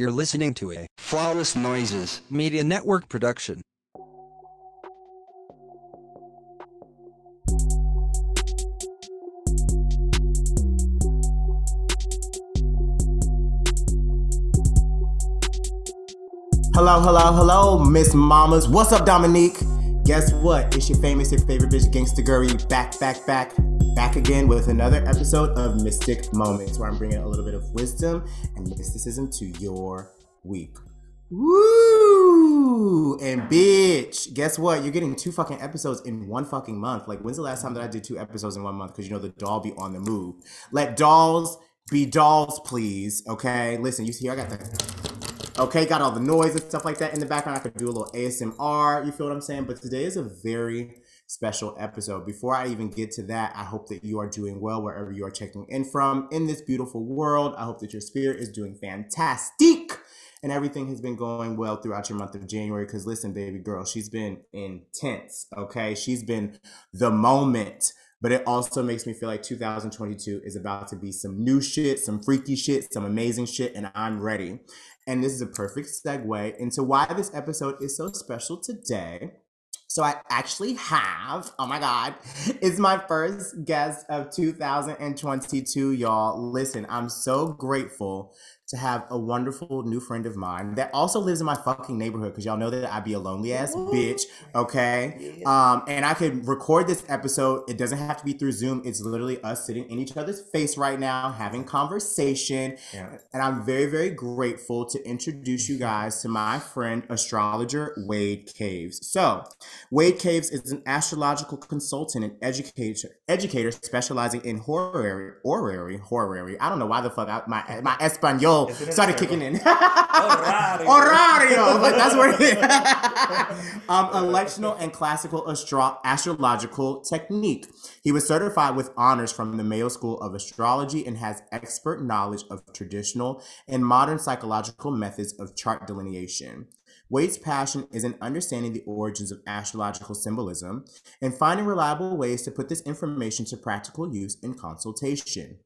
You're listening to a Flawless Noises. Media Network production. Hello, hello, hello, Miss Mamas. What's up, Dominique? Guess what? It's your famous, your favorite bitch, Gangsta Gurry, back, back, back, back again with another episode of Mystic Moments, where I'm bringing a little bit of wisdom and mysticism to your week. Woo! And bitch, guess what? You're getting two fucking episodes in one fucking month. Like, when's the last time that I did two episodes in one month? Because you know the doll be on the move. Let dolls be dolls, please. Okay, listen. You see, I got the Okay, got all the noise and stuff like that in the background. I could do a little ASMR. You feel what I'm saying? But today is a very special episode. Before I even get to that, I hope that you are doing well wherever you are checking in from in this beautiful world. I hope that your spirit is doing fantastic and everything has been going well throughout your month of January. Because listen, baby girl, she's been intense. Okay, she's been the moment. But it also makes me feel like 2022 is about to be some new shit, some freaky shit, some amazing shit, and I'm ready. And this is a perfect segue into why this episode is so special today. So I actually have, oh my God, it's my first guest of 2022, y'all. Listen, I'm so grateful to have a wonderful new friend of mine that also lives in my fucking neighborhood because y'all know that I'd be a lonely ass bitch, okay? Yeah. Um, and I can record this episode. It doesn't have to be through Zoom. It's literally us sitting in each other's face right now, having conversation. Yeah. And I'm very, very grateful to introduce you guys to my friend astrologer Wade Caves. So, Wade Caves is an astrological consultant and educator, educator specializing in horary, horary, horary. I don't know why the fuck I, my my Espanol started kicking in. Horario. Horario. Like that's where it is. um, electional and classical astro- astrological technique. He was certified with honors from the Mayo School of Astrology and has expert knowledge of traditional and modern psychological methods of chart delineation. Wade's passion is in understanding the origins of astrological symbolism and finding reliable ways to put this information to practical use in consultation.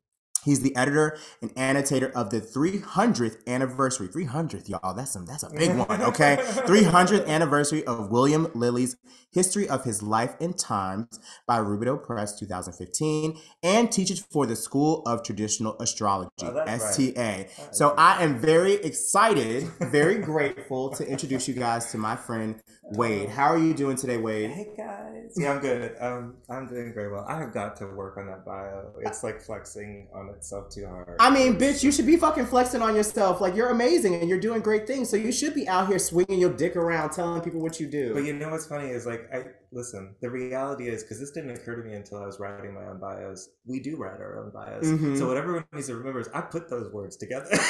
He's the editor and annotator of the 300th anniversary. 300th, y'all. That's some. That's a big one. Okay, 300th anniversary of William Lilly's History of His Life and Times by Rubedo Press, 2015, and teaches for the School of Traditional Astrology, oh, STA. Right. So I am very excited, very grateful to introduce you guys to my friend Wade. How are you doing today, Wade? Hey guys. Yeah, I'm good. Um, I'm doing very well. I have got to work on that bio. It's like flexing on itself too hard. I mean, bitch, you should be fucking flexing on yourself. Like you're amazing and you're doing great things. So you should be out here swinging your dick around, telling people what you do. But you know what's funny is like I listen. The reality is because this didn't occur to me until I was writing my own bios. We do write our own bios, mm-hmm. so what everyone needs to remember is I put those words together, and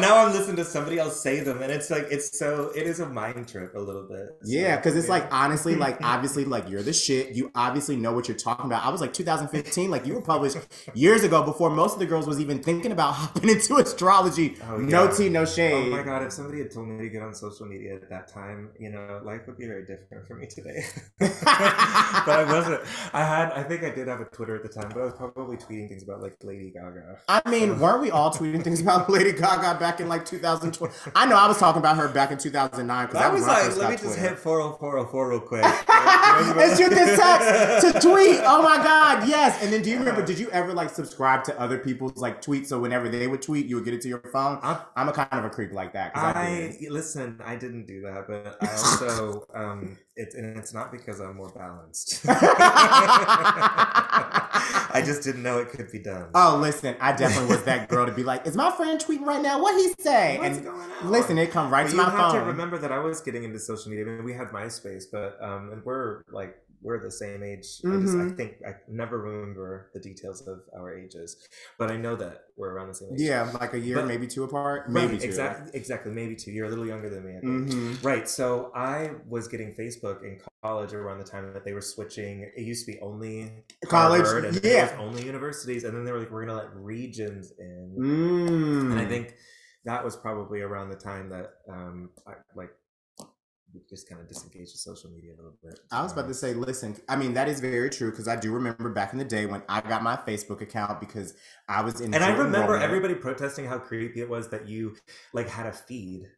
now I'm listening to somebody else say them, and it's like it's so it is a mind trip a little bit. So, yeah, because it's yeah. like honestly, like obviously, like you're the shit. You obviously know what you're talking about. I was like 2015, like you were published years ago before most of the girls was even thinking about hopping into astrology. Oh, yeah. No tea, no shade. Oh my god, if somebody had told me to get on social media at that time, you know, life would be very different for me today. but I wasn't. I had. I think I did have a Twitter at the time, but I was probably tweeting things about like Lady Gaga. I mean, weren't we all tweeting things about Lady Gaga back in like 2020? I know I was talking about her back in 2009 because I was like, let me just hit 40404 real quick. and shoot this text to tweet. Oh my god, yes. And then do you remember? Did you ever like subscribe to other people's like tweets? So whenever they would tweet, you would get it to your phone. I'm, I'm a kind of a creep like that. I, I listen. I didn't do that, but I also um, it's and it's not because I'm more balanced. I just didn't know it could be done. Oh, listen, I definitely was that girl to be like, "Is my friend tweeting right now? What he say?" What's and going on? listen, it come right but to my phone. You have to remember that I was getting into social media. I mean, we had MySpace, but um, and we're like we're the same age. Mm-hmm. I, just, I mm-hmm. think I never remember the details of our ages, but I know that we're around the same age. Yeah, like a year, but, maybe two apart. Maybe two. Exactly, exactly, maybe two. You're a little younger than me. Mm-hmm. Right. So I was getting Facebook in college around the time that they were switching. It used to be only college, Harvard, and yeah, only universities, and then they were like, we're gonna let regions in, mm. and I think that was probably around the time that um, I, like just kind of disengage with social media a little bit. I was about to say, listen, I mean, that is very true because I do remember back in the day when I got my Facebook account because I was in. and I remember enrollment. everybody protesting how creepy it was that you like had a feed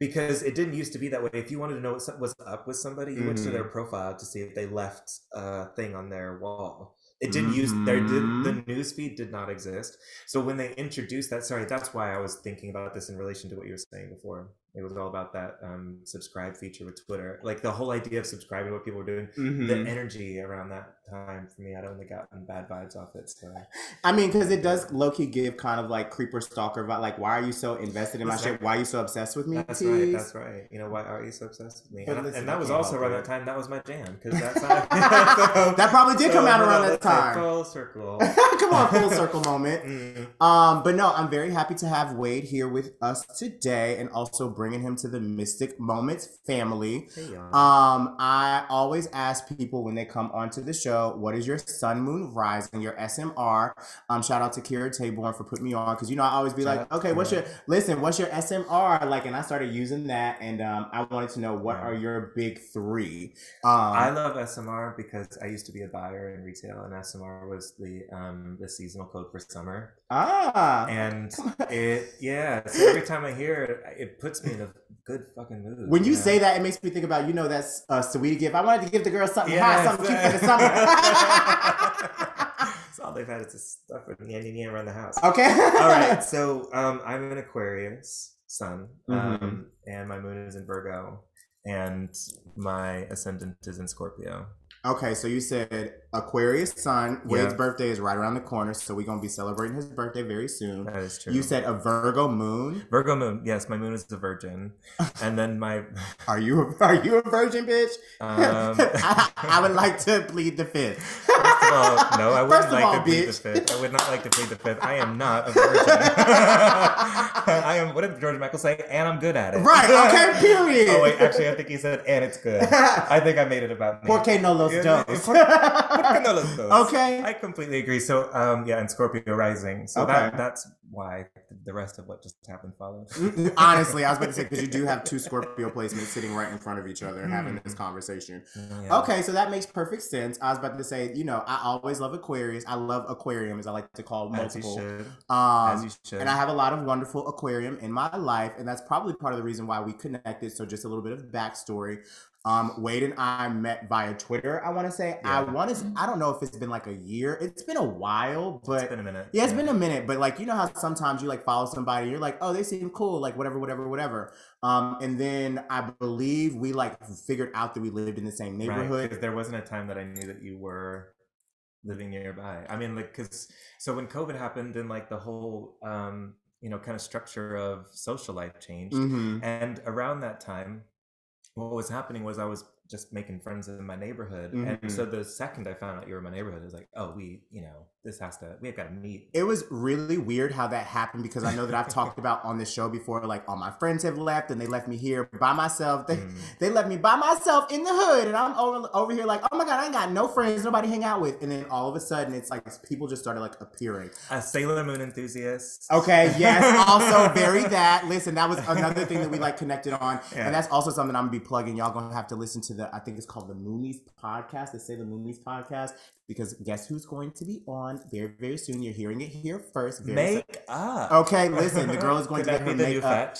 because it didn't used to be that way. If you wanted to know what was up with somebody, you went to their mm-hmm. profile to see if they left a thing on their wall. It didn't use their did, the mm-hmm. news feed did not exist. So when they introduced that, sorry, that's why I was thinking about this in relation to what you were saying before. It was all about that um, subscribe feature with Twitter, like the whole idea of subscribing what people were doing. Mhm. The energy around that time for me, I'd only gotten bad vibes off it. So I mean, because it does low key give kind of like creeper stalker vibe. Like, why are you so invested in my shit? Why are you so obsessed with me? That's Tease? right. That's right. You know why are you so obsessed with me? And, listen, and that was also around that time. That was my jam because that's how, That probably did come out around that time. Full circle. Come on, full circle moment. Mm. Um, but no, I'm very happy to have Wade here with us today, and also bringing him to the Mystic Moments family. Hey. Um, I always ask people when they come onto the show, what is your sun, moon, rising, your SMR? Um, shout out to Kirah Tabourn for putting me on because you know I always be Shout like, okay, what's your listen? What's your SMR? Like, and I started using that, and um, I wanted to know what are your big three. Um, I love SMR because I used to be a buyer in retail, and SMR was the um, the seasonal code for summer. Ah, And it, yeah. So every time I hear it, it puts me in a good fucking mood. when you know? say that, it makes me think about you know that's a sweetie gift. I wanted to give the girl something hot, Yes. something cute for the summer. so all they've had is this stuff with yan yan yan around the house. okay. all right so um i'm an aquarius sun um Mhm. and my moon is in virgo and my ascendant is in scorpio Okay, so you said Aquarius Sun. Wade's Yeah. birthday is right around the corner, so we're gonna be celebrating his birthday very soon. that is true You said a Virgo moon. virgo moon yes my moon is a virgin and then my Are you a, are you a virgin bitch? um I, I would like to plead the fifth. First of all, no, I wouldn't like all, to plead the fifth. I would not like to plead the fifth. I am not a virgin. I am. What did George Michael say? And I'm good at it. Right. Okay. Period. Oh wait, actually, I think he said, "And it's good." I think I made it about me. Porque no dos. por- porque no dos. Okay. I completely agree. So, um, yeah, and Scorpio rising. So Okay. that that's why the rest of what just happened followed. Honestly, I was about to say because you do have two Scorpio placements sitting right in front of each other having this conversation. Yeah. Okay, so that makes perfect sense. I was about to say, you know, I always love Aquarius. I love aquarium, as I like to call multiple. As you should. Um, As you should. and I have a lot of wonderful aquarium in my life, and that's probably part of the reason why we connected. So, just a little bit of backstory. Um, Wade and I met via Twitter. I want to say I want to. I don't know if it's been like a year. It's been a while, but it's been a minute. yeah, it's been a minute, but like you know how sometimes you like follow somebody, you're like, oh, they seem cool, like whatever, whatever, whatever. Um, and then I believe we like figured out that we lived in the same neighborhood. because there wasn't a time that I knew that you were living nearby. I mean, like, because so when COVID happened and like the whole, um, you know, kind of structure of social life changed, hmm and around that time, what was happening was I was just making friends in my neighborhood, and Mhm. so the second I found out you were in my neighborhood, it was like, oh, we, you know, this has to, we have got to meet. It was really weird how that happened because I know that I've talked about on this show before, like all my friends have left and they left me here by myself. They, Mm. they left me by myself in the hood, and I'm over over here like, oh my god, I ain't got no friends, nobody hang out with. And then all of a sudden, it's like people just started like appearing. A Sailor Moon enthusiast. Okay, yes, also very that. Listen, that was another thing that we like connected on, Yeah. and that's also something I'm gonna be plugging. Y'all gonna have to listen to the, I think it's called the Moonies podcast, the sailor Moonies podcast, because guess who's going to be on very very soon. You're hearing it here first. Make up. Okay, listen, the girl is going to get be her the new makeup.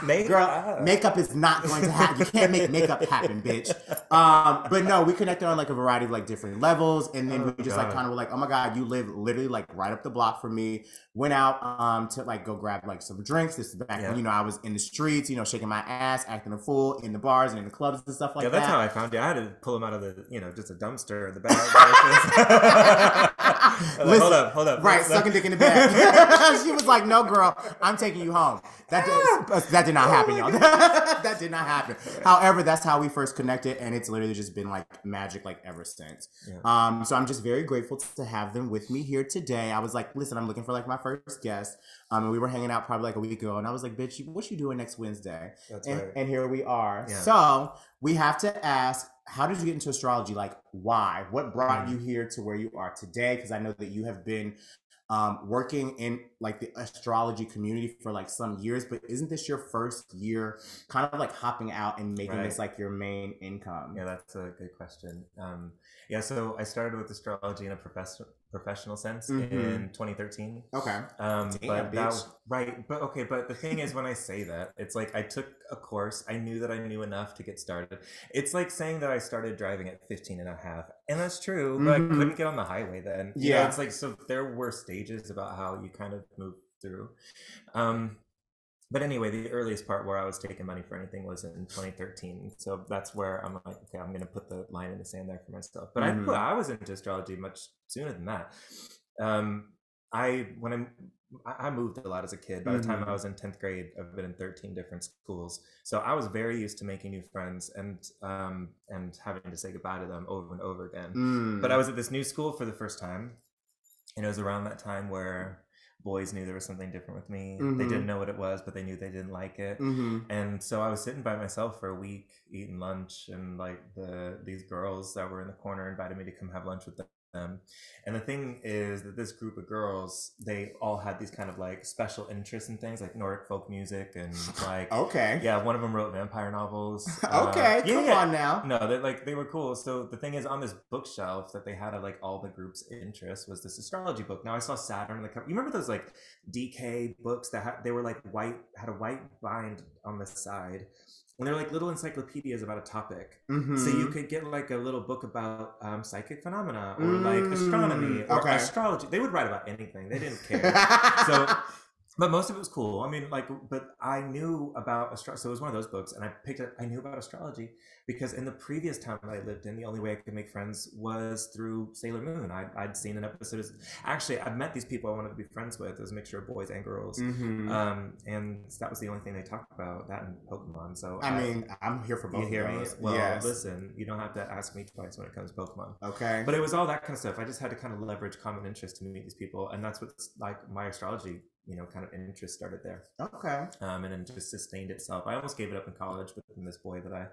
Make Girl, up. makeup is not going to happen. You can't make makeup happen, bitch. Um, but no, we connected on like a variety of like different levels, and then Oh, we just like kind of were like, oh my god, you live literally like right up the block from me. Went out um to like go grab like some drinks. This is back Yeah. when you know I was in the streets, you know, shaking my ass, acting a fool in the bars and in the clubs and stuff like that. yeah, that. that's how I found you. I had to pull him out of the, you know, just a dumpster in the back. Like, hold up, hold up. Right, sucking dick in the back. she was like, "No, girl, I'm taking you home." That did, that did not happen, y'all. that did not happen. However, that's how we first connected, and it's literally just been like magic, like ever since. Yeah. Um, so I'm just very grateful to have them with me here today. I was like, "Listen, I'm looking for like my first guest." Um, and we were hanging out probably like a week ago, and I was like, "Bitch, what you doing next Wednesday?" That's and, right. and here we are. Yeah. So we have to ask, how did you get into astrology? Like, why? What brought Mm. you here to where you are today? Because I know that you have been um, working in like the astrology community for like some years, but isn't this your first year kind of like hopping out and making Right. this like your main income? Yeah, that's a good question. Um, yeah, so I started with astrology in a professional professional sense Mhm. in 2013. Okay. Um, Damn, but that right, but okay, but the thing is, when I say that, it's like I took a course. I knew that I knew enough to get started. It's like saying that I started driving at 15 and a half, and that's true, but Mhm. I couldn't get on the highway then. You know, Yeah. it's like so there were stages about how you kind of move through. Um, but anyway, the earliest part where I was taking money for anything was in 2013. So that's where I'm like, okay, I'm going to put the line in the sand there for myself. But Mhm. I I was into astrology much sooner than that. Um, I when I'm I I moved a lot as a kid. By the time. I was in tenth grade, I've been in thirteen different schools, so I was very used to making new friends and um, and having to say goodbye to them over and over again. Mm. But I was at this new school for the first time, and it was around that time where boys knew there was something different with me. They Mhm. didn't know what it was, but they knew they didn't like it. hmm And so I was sitting by myself for a week eating lunch, and like the these girls that were in the corner invited me to come have lunch with them. And the thing is that this group of girls, they all had these kind of like special interests in things like Nordic folk music and like Okay. yeah, one of them wrote vampire novels. Uh, okay. yeah, Come yeah. on now. No, they like they were cool. So the thing is, on this bookshelf that they had of like all the group's interests was this astrology book. Now I saw Saturn on the cover. You remember those like DK books that had they were like white had a white bind on the side, and they're like little encyclopedias about a topic. Mhm. So you could get like a little book about um, psychic phenomena or like Mm, astronomy or okay. astrology. They would write about anything. They didn't care. so but most of it was cool. I mean, like, but I knew about astrology. So it was one of those books, and I picked it. I knew about astrology because in the previous town that I lived in, the only way I could make friends was through Sailor Moon. I, I'd seen an episode. Of, actually, I'd met these people I wanted to be friends with. It was a mixture of boys and girls. Mhm. Um, and that was the only thing they talked about. That and Pokemon. So I mean, I'm here for both you hear me? Well, yes. listen, you don't have to ask me twice when it comes to Pokemon. Okay. But it was all that kind of stuff. I just had to kind of leverage common interest to meet these people, and that's what's like my astrology, you know, kind of interest started there, okay. um, and then just sustained itself. I almost gave it up in college, but then this boy that I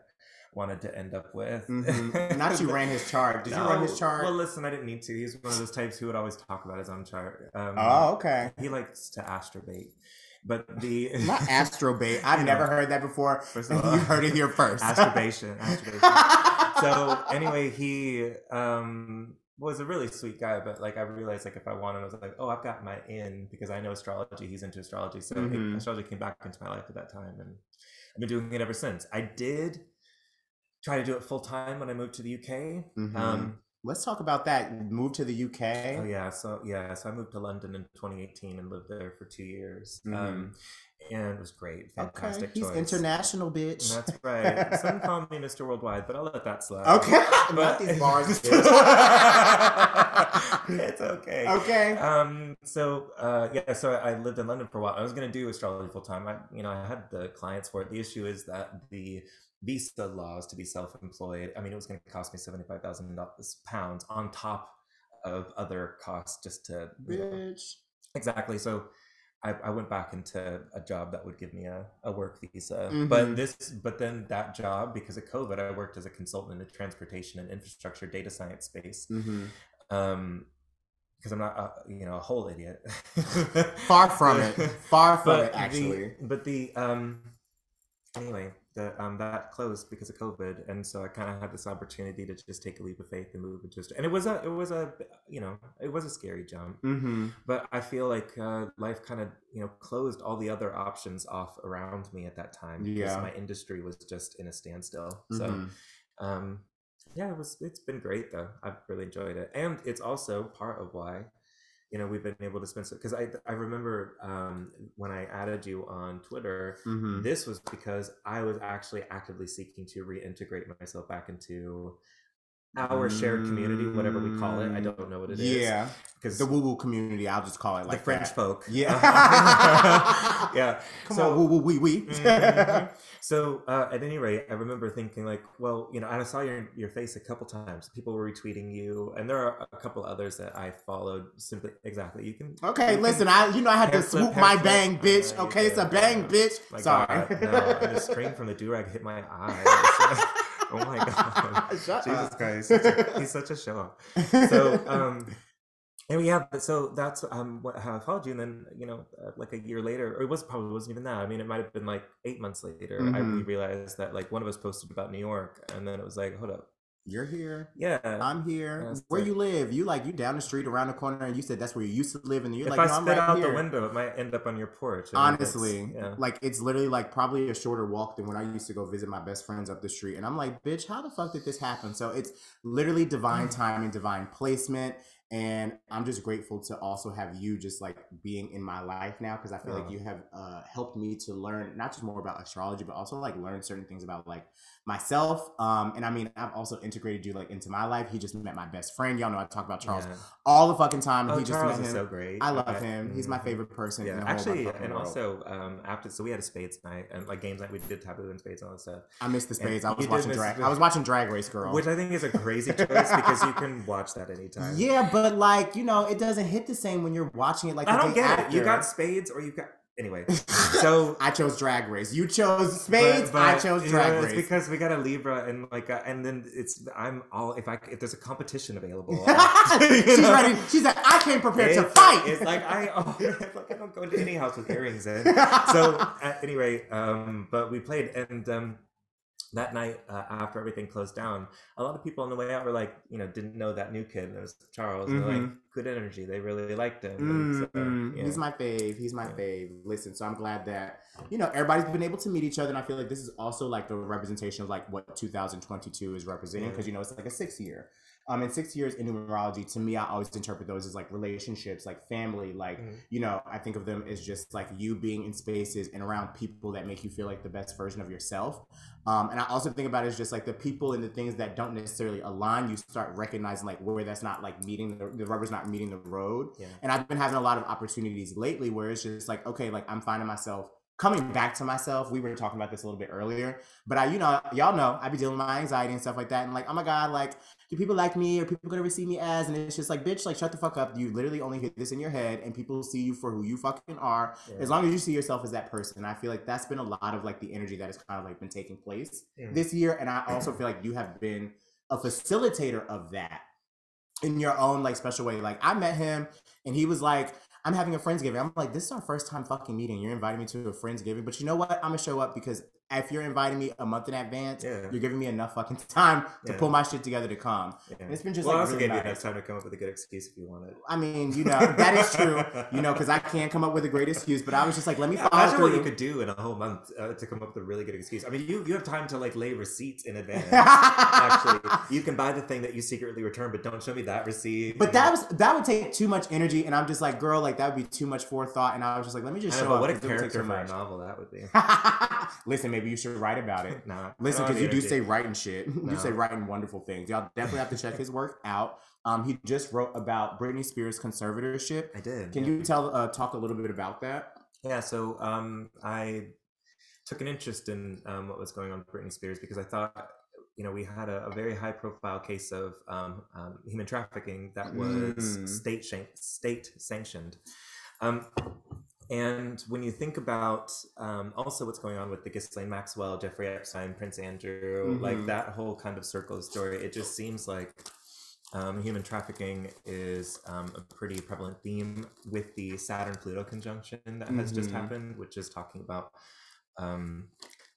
wanted to end up with. Mhm. Not you ran his chart. Did you run his chart? Well, listen, I didn't need to. He's one of those types who would always talk about his own chart. Um, oh, okay. He likes to astrobate, but the Not astrobate. I've You know. never heard that before. First of all- you heard it here first. Astrobation, astrobation. so anyway, he um, was a really sweet guy, but like I realized like if I wanted, I was like, oh, I've got my in because I know astrology. He's into astrology, so it- Mhm. astrology came back into my life at that time, and I've been doing it ever since. I did try to do it full time when I moved to the UK. Mhm. Um, Let's talk about that. Move to the UK. Oh yeah, so yeah, so I moved to London in 2018 and lived there for two years, um, and it was great, Mm-hmm. Okay. fantastic He's choice. international, bitch. That's right. Some call me Mr. Worldwide, but I'll let that slide. Okay. But Not these bars. it's okay. okay. Um. So, uh, yeah. So I lived in London for a while. I was going to do astrology full time. I, you know, I had the clients for it. The issue is that the visa laws to be self-employed. I mean, it was going to cost me seventy-five thousand pounds on top of other costs just to you know, Bitch. Exactly. So I, I went back into a job that would give me a, a work visa. Mhm. But this but then that job, because of COVID, I worked as a consultant in the transportation and infrastructure data science space. hmm Um because I'm not, uh, you know, a whole idiot. Far from it. Far from it, the- actually. but the um, anyway, the um that closed because of COVID, and so I kind of had this opportunity to just take a leap of faith and move into, and it was a it was a you know it was a scary jump, hmm but I feel like uh, life kind of you know closed all the other options off around me at that time because Yeah. my industry was just in a standstill. Mhm. So um, yeah, it was it's been great though. I've really enjoyed it, and it's also part of why you know we've been able to spend so because I I remember um, when I added you on Twitter. hmm This was because I was actually actively seeking to reintegrate myself back into our shared community, whatever we call it. I don't know what it is. Yeah. because The woo woo community, I'll just call it the like French that. folk. Yeah. yeah. Come so, on, woo woo wee wee. Mhm. So uh, at any rate, I remember thinking like, well, you know, I saw your your face a couple times. People were retweeting you, and there are a couple others that I followed. Simply, exactly. You can. Okay, you can- listen, I you know I had to swoop my bang, bitch. Okay, it's a bang, bitch. My Sorry. God, no, the string from the do rag hit my eye. Oh my god. Shut Jesus up. Christ, he's such a, he's such a show off. So, um, And yeah, but so that's um what how I followed you, and then you know, uh, like a year later, or it was probably wasn't even that. I mean, it might have been like eight months later. I we Mhm. realized that like one of us posted about New York, and then it was like, hold up, You're here. yeah. I'm here. That's Where it. you live? You like you down the street around the corner, and you said that's where you used to live, and you're if like, I no, I'm spit right out here. the window, it might end up on your porch. I mean, that's- Honestly, yeah. like it's literally like probably a shorter walk than when I used to go visit my best friends up the street. And I'm like, bitch, how the fuck did this happen? So it's literally divine time and divine placement. And I'm just grateful to also have you just like being in my life now because I feel like Oh. you have uh, helped me to learn not just more about astrology, but also like learn certain things about like myself. Um, and I mean, I've also integrated you like into my life. He just met my best friend. Y'all know I talk about Charles Yeah. all the fucking time. Oh, he just Charles met is him. so great. I love Okay. him. He's my Mhm. favorite person in Yeah, the actually, and world. also um, after, so we had a spades night and like games night. We did taboo and spades and all that stuff, I missed the And spades. I was watching drag. I was watching Drag Race, girl. which I think is a crazy choice because you can watch that anytime. yeah, but like you know, it doesn't hit the same when you're watching it. Like I don't get it. You got spades or you got anyway. So I chose Drag Race. You chose spades. but- I chose Drag know, Race. It's because we got a Libra and like, uh, and then it's I'm all if I if there's a competition available. She's know? ready. She's like, I came prepared to fight. It's like I, oh, like I don't go into any house with earrings in. So at any rate, um, but we played, and um, that night uh, after everything closed down, a lot of people on the way out were like, you know, didn't know that new kid. It was Charles. And they're like, good energy. They really liked him. and so, yeah. He's my fave. He's my Yeah. fave. Listen, so I'm glad that you know everybody's been able to meet each other, and I feel like this is also like the representation of like what 2022 is representing Yeah. because you know it's like a six year. Um, in six years in numerology, to me, I always interpret those as like relationships, like family, like Mhm. you know, I think of them as just like you being in spaces and around people that make you feel like the best version of yourself. Um, and I also think about it as just like the people and the things that don't necessarily align. You start recognizing like where that's not like meeting the, the rubber's not meeting the road. Yeah. And I've been having a lot of opportunities lately where it's just like, okay, like I'm finding myself coming back to myself. We were talking about this a little bit earlier, but I, you know, y'all know I be dealing with my anxiety and stuff like that. And like, oh my God, like, do people like me or people gonna receive me as? And it's just like, bitch, like, shut the fuck up. You literally only hit this in your head and people see you for who you fucking are. Yeah. As long as you see yourself as that person. I feel like that's been a lot of like the energy that has kind of like been taking place Yeah. this year. And I also feel like you have been a facilitator of that in your own like special way. Like I met him and he was like, I'm having a Friendsgiving. I'm like, this is our first time fucking meeting. You're inviting me to a Friendsgiving. But you know what? I'm gonna show up because if you're inviting me a month in advance, Yeah. you're giving me enough fucking time to Yeah. pull my shit together to come. Yeah. And it's been just well, I like also really gave you nice. enough time to come up with a good excuse if you wanted. I mean, you know, that is true. You know, because I can't come up with a great excuse, but I was just like, let me Yeah, follow Imagine what you could do in a whole month uh, to come up with a really good excuse. I mean, you you have time to like lay receipts in advance. Actually, you can buy the thing that you secretly return, but don't show me that receipt. But that was that would take too much energy, and I'm just like, girl, like that would be too much forethought. And I was just like, let me I just know, show but up. what a 'cause it would take character for a novel that would be. Listen, maybe you should write about it. Nah, Listen, because you do say writing shit. You say writing wonderful things. Y'all definitely have to check his work out. Um, he just wrote about Britney Spears' conservatorship. I did. Can yeah. you tell uh, talk a little bit about that? Yeah, so um, I took an interest in um, what was going on with Britney Spears because I thought, you know, we had a, a very high profile case of um, um, human trafficking that was Mm. state shan- state sanctioned. Um, and when you think about um, also what's going on with the Ghislaine Maxwell, Jeffrey Epstein, Prince Andrew, like Mhm. that whole kind of circle of story, it just seems like um, human trafficking is um, a pretty prevalent theme with the Saturn Pluto conjunction that has just Mhm. happened, which is talking about um,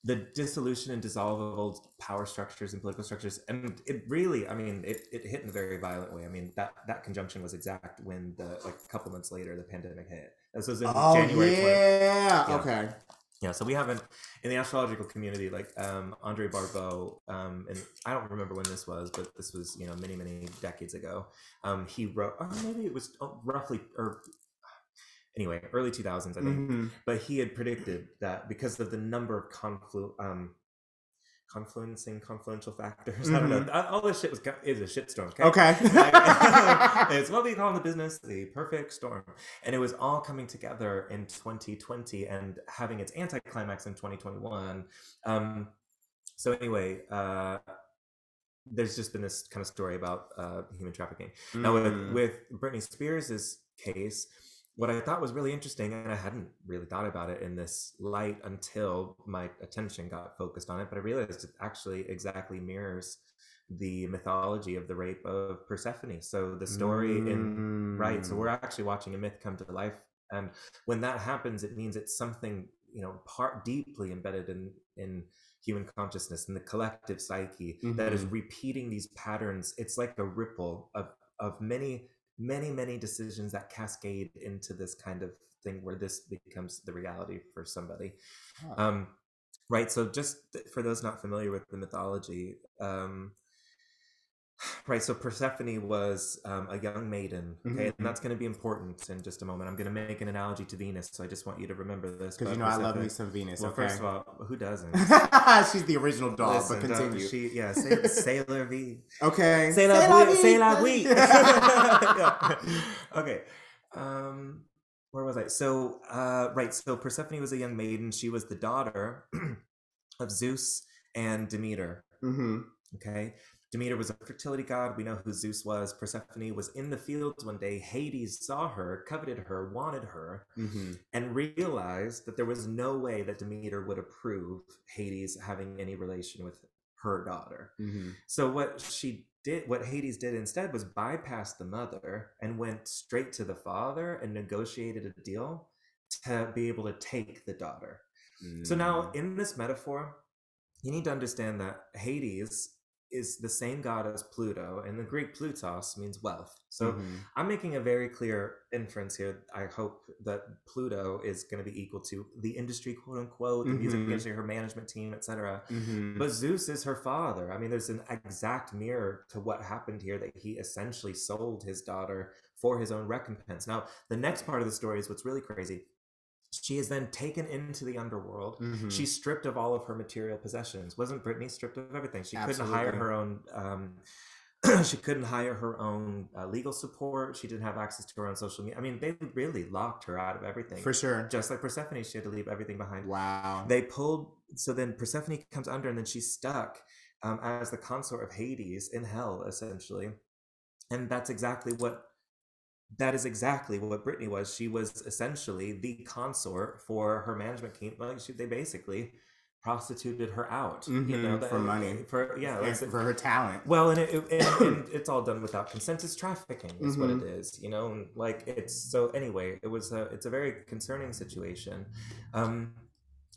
the dissolution and dissolve of old power structures and political structures. And it really, I mean, it, it hit in a very violent way. I mean, that, that conjunction was exact when the, like a couple months later, the pandemic hit. This was in Oh January 20 yeah. Yeah. Okay. yeah, so we haven't in the astrological community, like um, André Barbault, um, and I don't remember when this was, but this was you know many many decades ago. Um, he wrote, or maybe it was oh, roughly or anyway, early two thousands, I think. Mhm. But he had predicted that because of the number of conflu um, confluencing confluential factors. I don't know. All this shit was is a shitstorm. Okay. Mm-hmm. Okay. it's what we call in the business the perfect storm. And it was all coming together in 2020 and having its anticlimax in 2021. Um, so, anyway, uh, there's just been this kind of story about uh, human trafficking. Now, Mm. with, with Britney Spears' case, what I thought was really interesting, and I hadn't really thought about it in this light until my attention got focused on it, but I realized it actually exactly mirrors the mythology of the rape of Persephone. So the story in right. So Mm. we're actually watching a myth come to life, and when that happens, it means it's something you know part deeply embedded in in human consciousness and the collective psyche that is Mhm. repeating these patterns. It's like a ripple of of many many many decisions that cascade into this kind of thing where this becomes the reality for somebody. Huh. Um, right. So just for those not familiar with the mythology, um, right. So Persephone was um, a young maiden. Okay, Mhm. and that's going to be important in just a moment. I'm going to make an analogy to Venus, so I just want you to remember this. Because you about know I love me some Venus. Well, okay. first of all, who doesn't? She's the original doll, Listen, but continue. She, yeah, Sailor, Sailor V. okay. Sailor, la C'est la vie. C'est la vie. vie. Yeah. Okay. Um, where was I? So, uh, right. So Persephone was a young maiden. She was the daughter of Zeus and Demeter. Mhm. Okay. Demeter was a fertility god. We know who Zeus was. Persephone was in the fields one day. Hades saw her, coveted her, wanted her, Mhm. and realized that there was no way that Demeter would approve Hades having any relation with her daughter. Mhm. So what she did, what Hades did instead was bypass the mother and went straight to the father and negotiated a deal to be able to take the daughter. So now Mm. in this metaphor, you need to understand that Hades is the same god as Pluto, and the Greek Plutos means wealth. So Mhm. I'm making a very clear inference here. I hope that Pluto is going to be equal to the industry, quote unquote, the music Mhm. industry, her management team, etc. Mhm. But Zeus is her father. I mean, there's an exact mirror to what happened here that he essentially sold his daughter for his own recompense. Now, the next part of the story is what's really crazy. She is then taken into the underworld. Mhm. She's stripped of all of her material possessions. Wasn't Britney stripped of everything? She couldn't hire her own. Um, she couldn't hire her own uh, legal support. She didn't have access to her own social media. I mean, they really locked her out of everything. for sure. Just like Persephone, she had to leave everything behind Wow. they pulled so then persephone comes under and then she's stuck um, as the consort of hades in hell essentially and that's exactly what that is exactly what britney was she was essentially the consort for her management team like she, they basically prostituted her out you know Mhm, for that- money. for yeah like, for her talent. well, and, it, it- and, and it's all done without consent. It's trafficking, is what it Mhm. is. You know, and like it's so. Anyway, it was a. It's a very concerning situation. Um,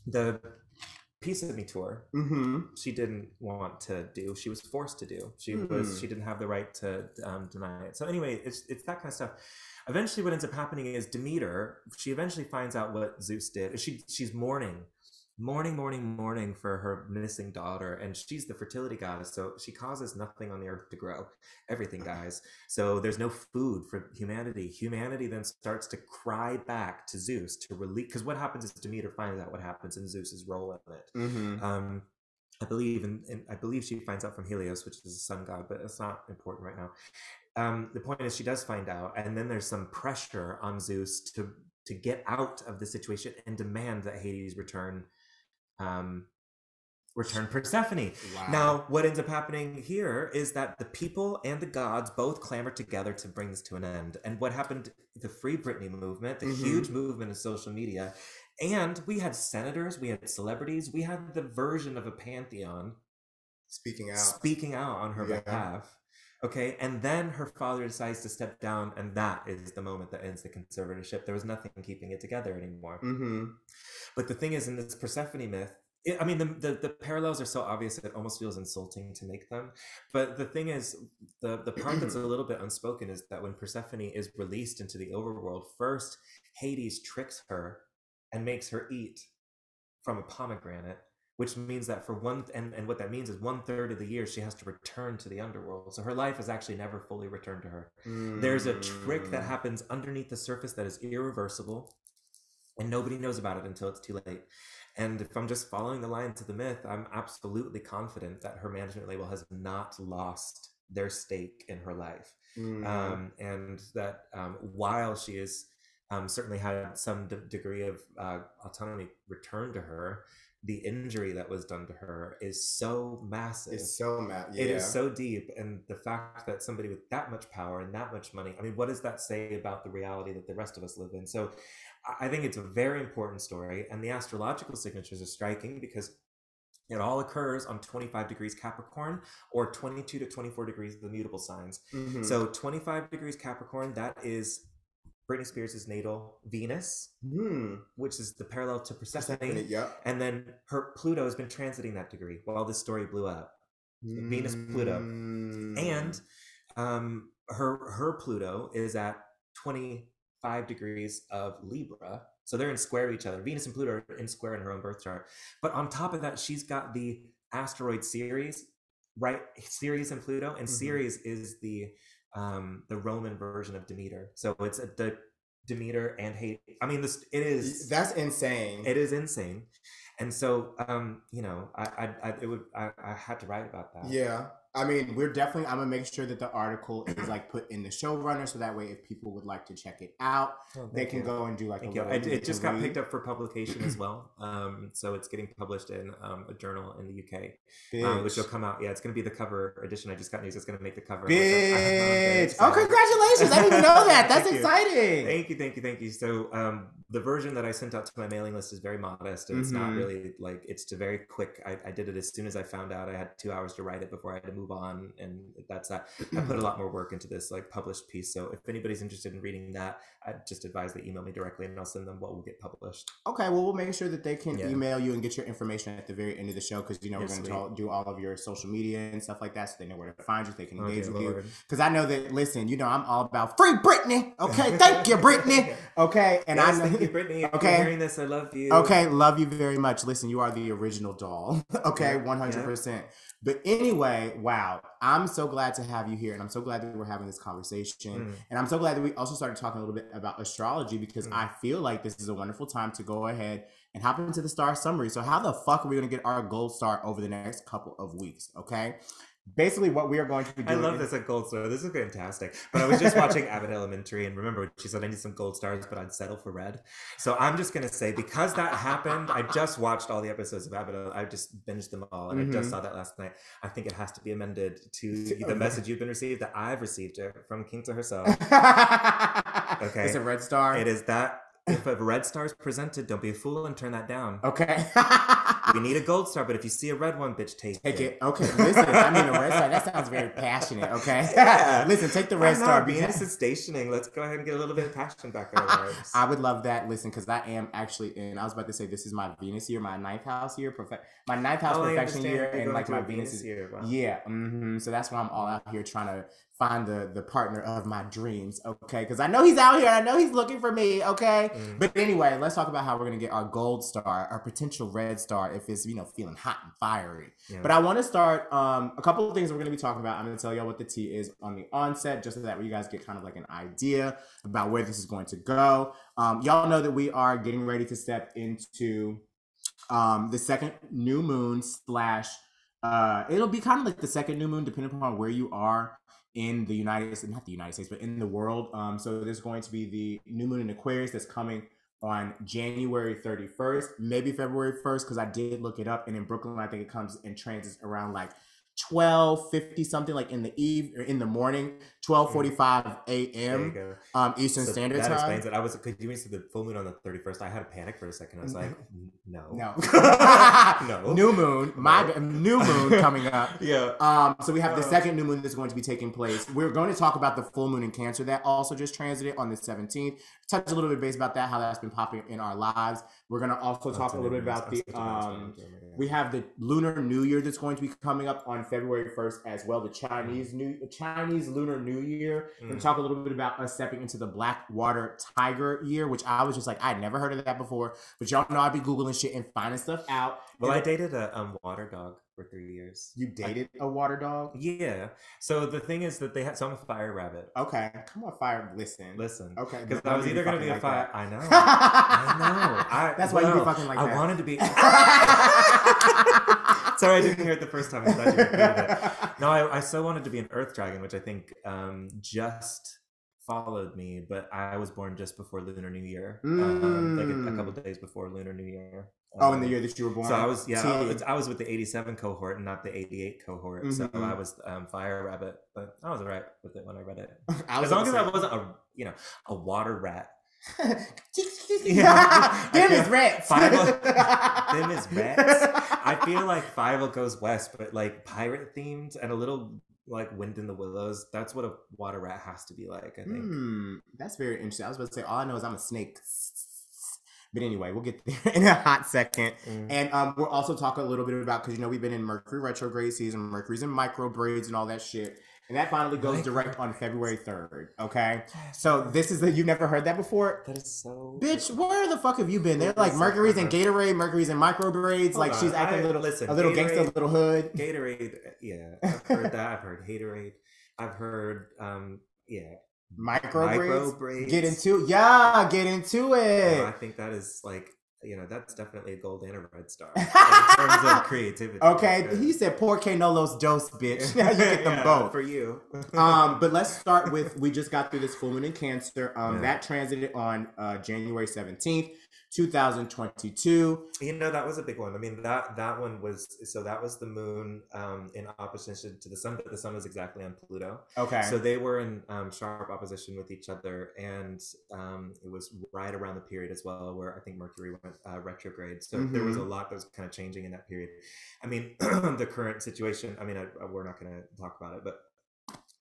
the Piece of Me tour, Mm-hmm. she didn't want to do. She was forced to do. She Hmm. was. She didn't have the right to um, deny it. So anyway, it's it's that kind of stuff. Eventually, what ends up happening is Demeter. She eventually finds out what Zeus did. She she's mourning mourning, mourning, mourning for her missing daughter, and she's the fertility goddess, so she causes nothing on the earth to grow. Everything dies. So there's no food for humanity. Humanity then starts to cry back to Zeus to release. Because what happens is Demeter finds out what happens in Zeus's role in it. Mm-hmm. Um, I believe, in, in I believe she finds out from Helios, which is the sun god, but it's not important right now. Um, the point is, she does find out, and then there's some pressure on Zeus to to get out of the situation and demand that Hades return, um, return Persephone. Wow. Now, what ends up happening here is that the people and the gods both clamor together to bring this to an end. And what happened, the Free Britney movement, the Mhm. huge movement of social media, and we had senators, we had celebrities, we had the version of a pantheon speaking out. speaking out on her Yeah. behalf. Okay, and then her father decides to step down, and that is the moment that ends the conservatorship. There was nothing keeping it together anymore. mm-hmm. But the thing is, in this Persephone myth, it, I mean, the, the the parallels are so obvious that it almost feels insulting to make them. But the thing is, the the part that's a little bit unspoken is that when Persephone is released into the overworld, first Hades tricks her and makes her eat from a pomegranate, which means that for one and and what that means is one third of the year she has to return to the underworld. So her life is actually never fully returned to her. There's a trick that Mm. happens underneath the surface that is irreversible, and nobody knows about it until it's too late. And if I'm just following the lines of the myth, I'm absolutely confident that her management label has not lost their stake in her life. Mhm. Um, and that um, while she has um, certainly had some d- degree of uh, autonomy returned to her, the injury that was done to her is so massive it's so mad. Yeah. it is so deep and the fact that somebody with that much power and that much money i mean what does that say about the reality that the rest of us live in so i think it's a very important story and the astrological signatures are striking because It all occurs on 25 degrees Capricorn or 22 to 24 degrees the mutable signs. Mhm. So 25 degrees Capricorn, that is Britney Spears' natal Venus, Hmm. which is the parallel to Persephone. Yep. And then her Pluto has been transiting that degree while this story blew up. Venus, Pluto. Mm. And um, her her Pluto is at 25 degrees of Libra. So they're in square each other. Venus and Pluto are in square in her own birth chart. But on top of that, she's got the asteroid Ceres, right? Ceres and Pluto. And Mhm. Ceres is the um, the Roman version of Demeter. So it's a, the Demeter and hate. I mean, this it is that's insane. it is insane. And so, um, you know, I, I, I it would, I, I had to write about that. Yeah. I mean, we're definitely. I'm gonna make sure that the article is like put in the showrunner, so that way, if people would like to check it out, Oh, they can you. go and do like Thank a you. little. It, it just got read. picked up for publication as well. Um, so it's getting published in um, a journal in the UK, um, which will come out. Yeah, it's going to be the cover edition. I just got news. It's going to make the cover. which I- Bitch! Oh, congratulations! I didn't even know that. That's Thank you. exciting. Thank you, thank you, thank you. So um, the version that I sent out to my mailing list is very modest, and it's not Mhm. really like it's a very quick. I, I did it as soon as I found out. I had two hours to write it before I had to move on, and that's that. I put a mm-hmm. lot more work into this like published piece. So if anybody's interested in reading that, I just advise they email me directly, and I'll send them what will get published. Okay, well, we'll make sure that they can Yeah. email you and get your information at the very end of the show because you know we're going to do all of your social media and stuff like that, so they know where to find you, they can engage dear with you. Because I know that. Listen, you know I'm all about free Britney. Okay, thank you, Britney. Okay, and yes, I know. thank you, Britney. Okay. hearing this, I love you. Okay, love you very much. Listen, you are the original doll. okay, Yeah, one hundred percent. But anyway, wow, I'm so glad to have you here, and I'm so glad that we're having this conversation. Mm. And I'm so glad that we also started talking a little bit about astrology because Mm. I feel like this is a wonderful time to go ahead and hop into the star summary. So, how the fuck are we going to get our gold star over the next couple of weeks? Okay. Basically, what we are going to be doing. I love is- this at Gold Star. This is fantastic. But I was just watching Abbott Elementary, and remember, she said I need some gold stars, but I'd settle for red. So I'm just gonna say because that happened, I just watched all the episodes of Abbott. I just binged them all, and I Mhm. just saw that last night. I think it has to be amended to the message you've been received that I've received it from King to herself. okay. It's a red star. It is that if a red star is presented, don't be a fool and turn that down. Okay. We need a gold star, but if you see a red one, bitch, take, Take it. Okay, listen. I mean, a red star. That sounds very passionate. Okay. Yeah. listen, take the red star. Venus is stationing. Let's go ahead and get a little bit of passion back in our lives. I would love that. Listen, because I am actually in. I was about to say this is my Venus year, my ninth house year, perfect. My ninth house Oh, perfection year, and like my Venus is. year. Wow. Yeah, hmm so that's why I'm all out here trying to find the the partner of my dreams. Okay, because I know he's out here. I know he's looking for me. Okay, Mm. but anyway, let's talk about how we're gonna get our gold star, our potential red star, if it's you know feeling hot and fiery. Yeah. But I want to start um, a couple of things we're to be talking about. I'm to tell y'all what the tea is on the onset, just so that you guys get kind of like an idea about where this is going to go. Um, y'all know that we are getting ready to step into um, the second new moon slash. Uh, it'll be kind of like the second new moon, depending upon where you are in the United States, not the United States, but in the world. Um, so there's going to be the new moon in Aquarius that's coming on January 31st, maybe February 1st, because I did look it up. And in Brooklyn, I think it comes in transits around like 1250 something like in the eve or in the morning 1245 Mm. A.m um eastern So standard that time explains it. I was because you went to the full moon on the thirty first. I had a panic for a second. I was like, no, no no, new moon my No. ba- new moon coming up yeah, Um, so we have the Uh. second new moon that's going to be taking place. We're going to talk about the full moon in Cancer that also just transited on the 17th. Touch a little bit base about that, how that's been popping in our lives. We're going to also talk a little bit about the um. We have the Lunar New Year that's going to be coming up on February 1st as well. The Chinese New Chinese Lunar New Year. We're Mm. to talk a little bit about us stepping into the Blackwater Tiger Year, which I was just like, I'd never heard of that before. But y'all know I'd be Googling shit and finding stuff out. Well, And I dated a um, water dog for three years. You dated a water dog? Yeah. So the thing is that they had. So I'm a fire rabbit. Okay, come on, fire. Listen. Listen. Okay, Because I was either going to fucking be a like fire. that. I know. I know. I, That's why you be fucking like I that. wanted to be. Sorry, I didn't hear it the first time. I'm glad you repeated it. No, I, I so wanted to be an earth dragon, which I think um, just followed me, but I was born just before Lunar New Year, um, like a, a Mm. couple days before Lunar New Year. Oh, in the Um, year that you were born. So I was yeah, I was, I was with the '87 cohort and not the '88 cohort. So Mhm. I was um, fire rabbit, but I was alright with it when I read it. I As long as I wasn't a you know a water rat. Yeah. Them is rats. Five them is rats. I feel like Fievel Goes West, but like pirate themed and a little like Wind in the Willows. That's what a water rat has to be like. I think. Hmm, that's very interesting. I was about to say, all I know is I'm a snake. But anyway, we'll get there in a hot second. Mm. And um, we'll also talk a little bit about because you know we've been in Mercury retrograde season, Mercury's in micro braids and all that shit, and that finally goes Micro direct on February third. Okay, so this is the you've never heard that before, That is so. bitch. Where the fuck have you been? They're like Mercury's and. Gatorade, Mercury's and micro braids. Like on, she's acting I- a little, listen, a little gangster, Gatorade- little hood. Gatorade, yeah, I've heard that. I've heard Haterade. I've heard, um, yeah, Micro, micro braids. braids. Get into yeah, get into it. Yeah, I think that is like, you know, that's definitely a gold and a red star in terms of creativity. Okay, Yeah. he said poor K Nolos dose, bitch. you get them Yeah, both. for you. um, but let's start with we just got through this full moon in Cancer. Um, Yeah. that transited on uh January seventeenth, two thousand twenty-two. You know that was a big one. I mean that that one was so that was the moon um, in opposition to the sun, but the sun was exactly on Pluto. Okay. So they were in um, sharp opposition with each other, and um, it was right around the period as well where I think Mercury went uh, retrograde. So there was a Mhm. lot that was kind of changing in that period. I mean, the current situation. I mean, I, I- we're not going to talk about it, but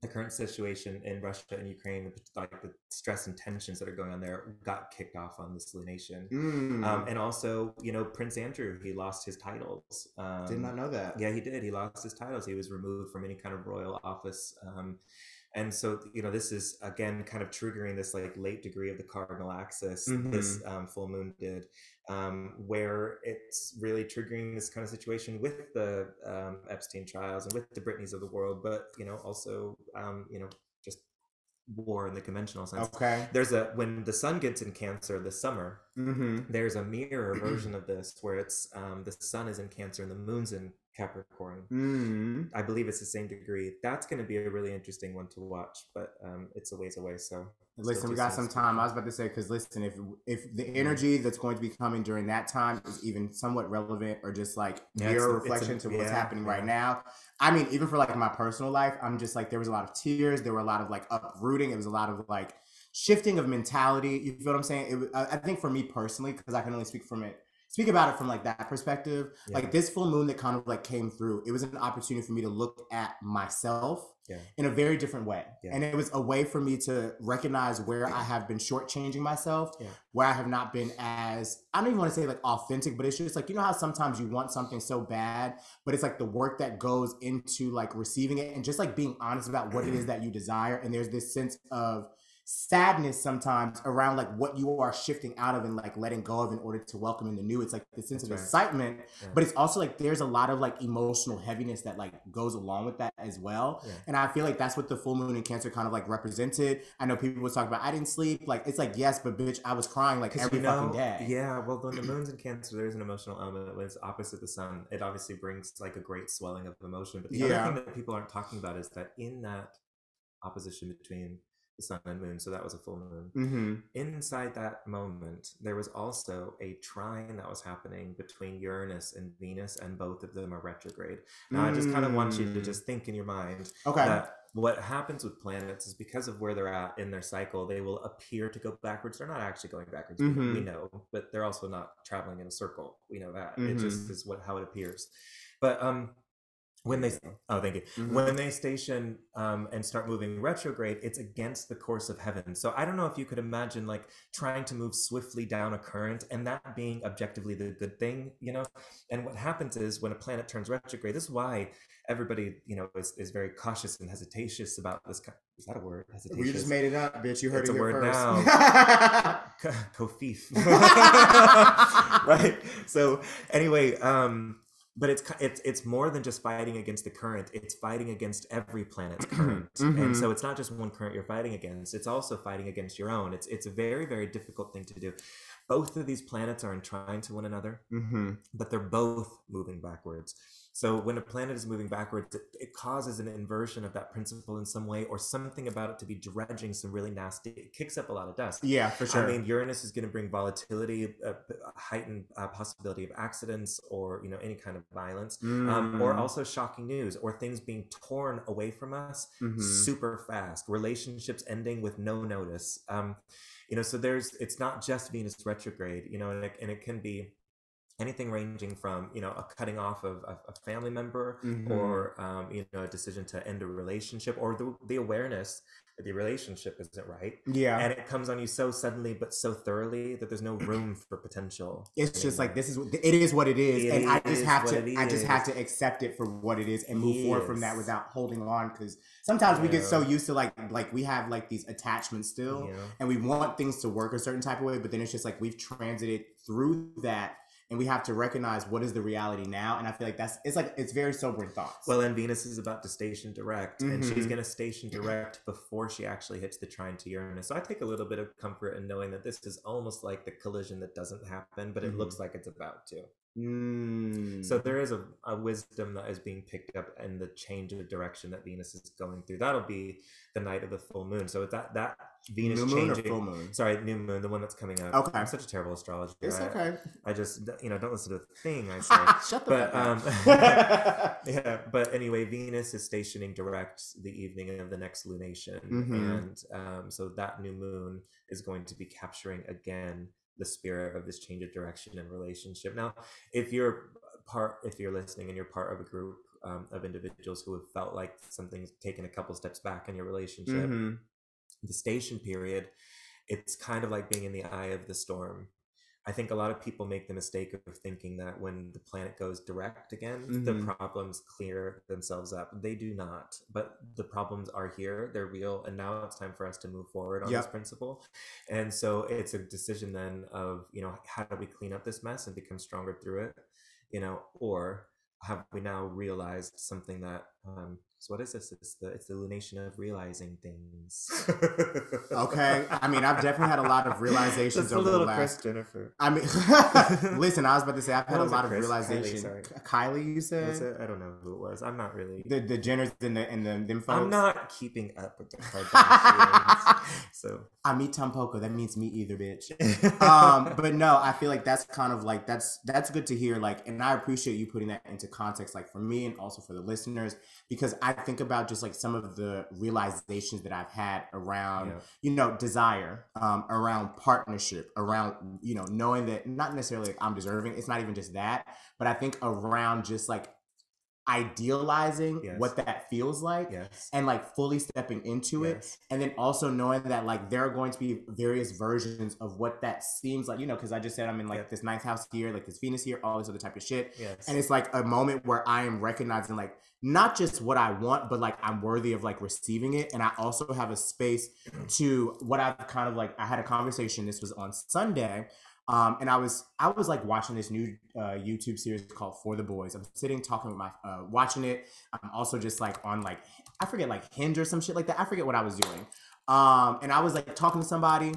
the current situation in Russia and Ukraine, like the stress and tensions that are going on there, got kicked off on this lunation. Mm, Um, and also, you know, Prince Andrew, he lost his titles. Um, did not know that. yeah, he did. He lost his titles. He was removed from any kind of royal office. Um, and so, you know, this is again kind of triggering this like late degree of the cardinal axis. This um, full moon did, um, where it's really triggering this kind of situation with the um, Epstein trials and with the Britneys of the world, but you know, also, um, you know, just war in the conventional sense. Okay. There's a when the sun gets in Cancer this summer, Mm-hmm. there's a mirror version of this where it's um, the sun is in Cancer and the moon's in Capricorn. Mm-hmm. I believe it's the same degree. That's going to be a really interesting one to watch, but um, it's a ways away. So Listen, we got some time. I was about to say because listen, if if the energy that's going to be coming during that time is even somewhat relevant or just like Yeah, mirror it's a- reflection to what's yeah, happening right now. I mean, even for like my personal life, I'm just like there was a lot of tears. There were a lot of like uprooting. It was a lot of like shifting of mentality. You feel what I'm saying? It, I I think for me personally, because I can only speak from it, speak about it from like that perspective. Yeah. Like this full moon that kind of like came through, it was an opportunity for me to look at myself Yeah. in a very different way. Yeah. And it was a way for me to recognize where I have been shortchanging myself, where I have not been as, I don't even want to say like authentic, but it's just like, you know how sometimes you want something so bad, but it's like the work that goes into like receiving it and just like being honest about what it is that you desire. And there's this sense of, sadness sometimes around like what you are shifting out of and like letting go of in order to welcome in the new it's like the sense That's of right. excitement Yeah. but it's also like there's a lot of like emotional heaviness that like goes along with that as well Yeah. and i feel like that's what the full moon in cancer kind of like represented i know people would talk about i didn't sleep like it's like yes but bitch i was crying like every you know, fucking day Yeah, well, when the moon's in Cancer, there's an emotional element. When it's opposite the sun, it obviously brings like a great swelling of emotion. But the Yeah. other thing that people aren't talking about is that in that opposition between the sun and moon, so that was a full moon. mm-hmm. Inside that moment, there was also a trine that was happening between Uranus and Venus, and both of them are retrograde. Now, I just kind of want you to Mm. just think in your mind okay that what happens with planets is because of where they're at in their cycle, they will appear to go backwards. They're not actually going backwards. we- We know, but they're also not traveling in a circle. We know that. It Mhm. just is what how it appears. But um, when they oh thank you Mhm. when they station um, and start moving retrograde, it's against the course of heaven. So I don't know if you could imagine like trying to move swiftly down a current and that being objectively the good thing, you know. And what happens is when a planet turns retrograde, this is why everybody, you know, is, is very cautious and hesitatious about this. ki- Is that a word? Hesitatious. you just made it up bitch you heard It's it a word first Kofif. right. So anyway, um, but it's it's it's more than just fighting against the current. It's fighting against every planet's current, Mhm. and so it's not just one current you're fighting against. It's also fighting against your own. It's it's a very very difficult thing to do. Both of these planets are entwined to one another mm-hmm. but they're both moving backwards. So when a planet is moving backwards, it, it causes an inversion of that principle in some way, or something about it to be dredging some really nasty. It kicks up a lot of dust. yeah for sure I mean, Uranus is going to bring volatility, a heightened uh, possibility of accidents, or you know any kind of violence, um, or Mm. also shocking news, or things being torn away from us Mhm. super fast, relationships ending with no notice. Um, you know so there's it's not just venus retrograde you know and it, and it can be anything ranging from you know a cutting off of a, a family member Mhm. or um, you know a decision to end a relationship or the, the awareness that the relationship isn't right yeah. and it comes on you so suddenly but so thoroughly that there's no room for potential it's just like this is what- it is what it is, It and I just have to I just have to accept it for what it is and move forward from that without holding on because sometimes we get so used to like like we have like these attachments still know? and we want things to work a certain type of way, but then it's just like we've transited through that and we have to recognize what is the reality now. And I feel like that's it's like it's very sobering thoughts. Well, and Venus is about to station direct, and she's Mhm. going to station direct before she actually hits the trine to Uranus. So I take a little bit of comfort in knowing that this is almost like the collision that doesn't happen, but it Mhm. looks like it's about to. Mm. So there is a, a wisdom that is being picked up in the change of direction that Venus is going through. That'll be the night of the full moon. So that that Venus new moon or changing. full moon. Sorry, new moon, the one that's coming up. Okay. I'm such a terrible astrologer. It's I, okay. I just you know don't listen to the thing I say. Shut the but um, yeah but anyway venus is stationing direct the evening of the next lunation Mhm. and um, so that new moon is going to be capturing again the spirit of this change of direction and relationship now if you're part if you're listening and you're part of a group um, of individuals who have felt like something's taken a couple steps back in your relationship Mhm. the station period, it's kind of like being in the eye of the storm. I think a lot of people make the mistake of thinking that when the planet goes direct again, the Mhm. problems clear themselves up. They do not, but the problems are here, they're real, and now it's time for us to move forward on this principle. And so it's a decision then of, you know, how do we clean up this mess and become stronger through it, you know, or have we now realized something that um so what is this it's the it's the lunation of realizing things Okay. I mean, I've definitely had a lot of realizations That's a over the little last- Chris Jennifer. I mean, listen, I was about to say I've had a lot of Chris? Kylie, realizations. sorry. Kylie, you Was said it? I don't know who it was. I'm not really. the the Jenners and the and the them folks. I'm not keeping up with the Kardashians. so. I meet Tampoco. That means me either, bitch. um, but no, I feel like that's kind of like that's that's good to hear. Like, and I appreciate you putting that into context, like for me and also for the listeners, because I think about just like some of the realizations that I've had around, Yeah. you know, desire, um, around partnership, around you know, knowing that not necessarily like I'm deserving. It's not even just that, but I think around just like idealizing Yes. what that feels like yes. and like fully stepping into it and then also knowing that like there are going to be various versions of what that seems like you know because i just said i'm in like Yeah. this ninth house here like this venus here all this other type of shit Yes. and it's like a moment where i am recognizing like not just what i want but like i'm worthy of like receiving it and i also have a space to what i've kind of like i had a conversation this was on sunday um, and I was I was like watching this new uh, YouTube series called For the Boys. I'm sitting talking with my uh, watching it. I'm also just like on like I forget like Hinge or some shit like that. I forget what I was doing. Um, and I was like talking to somebody,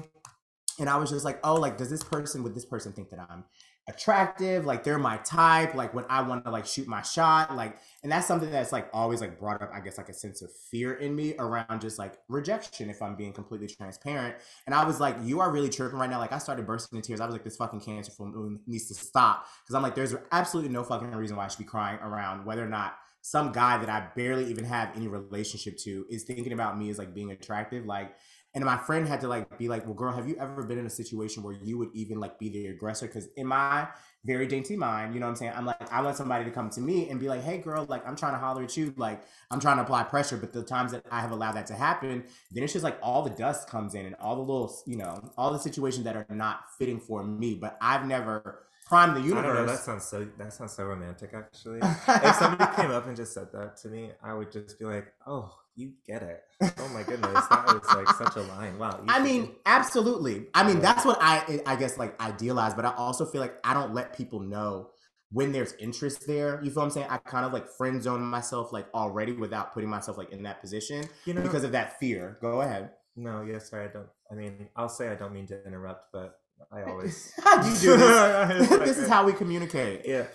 and I was just like, oh, like does this person would this person think that I'm attractive? Like they're my type. Like when I want to like shoot my shot. Like and that's something that's like always like brought up. I guess like a sense of fear in me around just like rejection. If I'm being completely transparent. And I was like, you are really tripping right now. Like I started bursting into tears. I was like, this fucking cancer moon needs to stop. Because I'm like, there's absolutely no fucking reason why I should be crying around whether or not some guy that I barely even have any relationship to is thinking about me as like being attractive. Like, and my friend had to like be like, well, girl, have you ever been in a situation where you would even like be the aggressor? Because in my very dainty mind, you know what I'm saying? I'm like, I want somebody to come to me and be like, hey, girl, like, I'm trying to holler at you. Like, I'm trying to apply pressure. But the times that I have allowed that to happen, then it's just like all the dust comes in and all the little, you know, all the situations that are not fitting for me. But I've never primed the I don't know. That sounds so. That sounds so romantic. Actually, if somebody came up and just said that to me, I would just be like, "Oh, you get it." Oh my goodness, that was like such a line. Wow. I mean, it. absolutely. I mean, that's what I I guess like idealize, but I also feel like I don't let people know when there's interest there. You feel what I'm saying? I kind of like friend zone myself like already without putting myself like in that position you know, because of that fear. Go ahead. no, yes, sorry, I don't. I mean, I'll say I don't mean to interrupt, but I always. How do you do this. This is how we communicate. yeah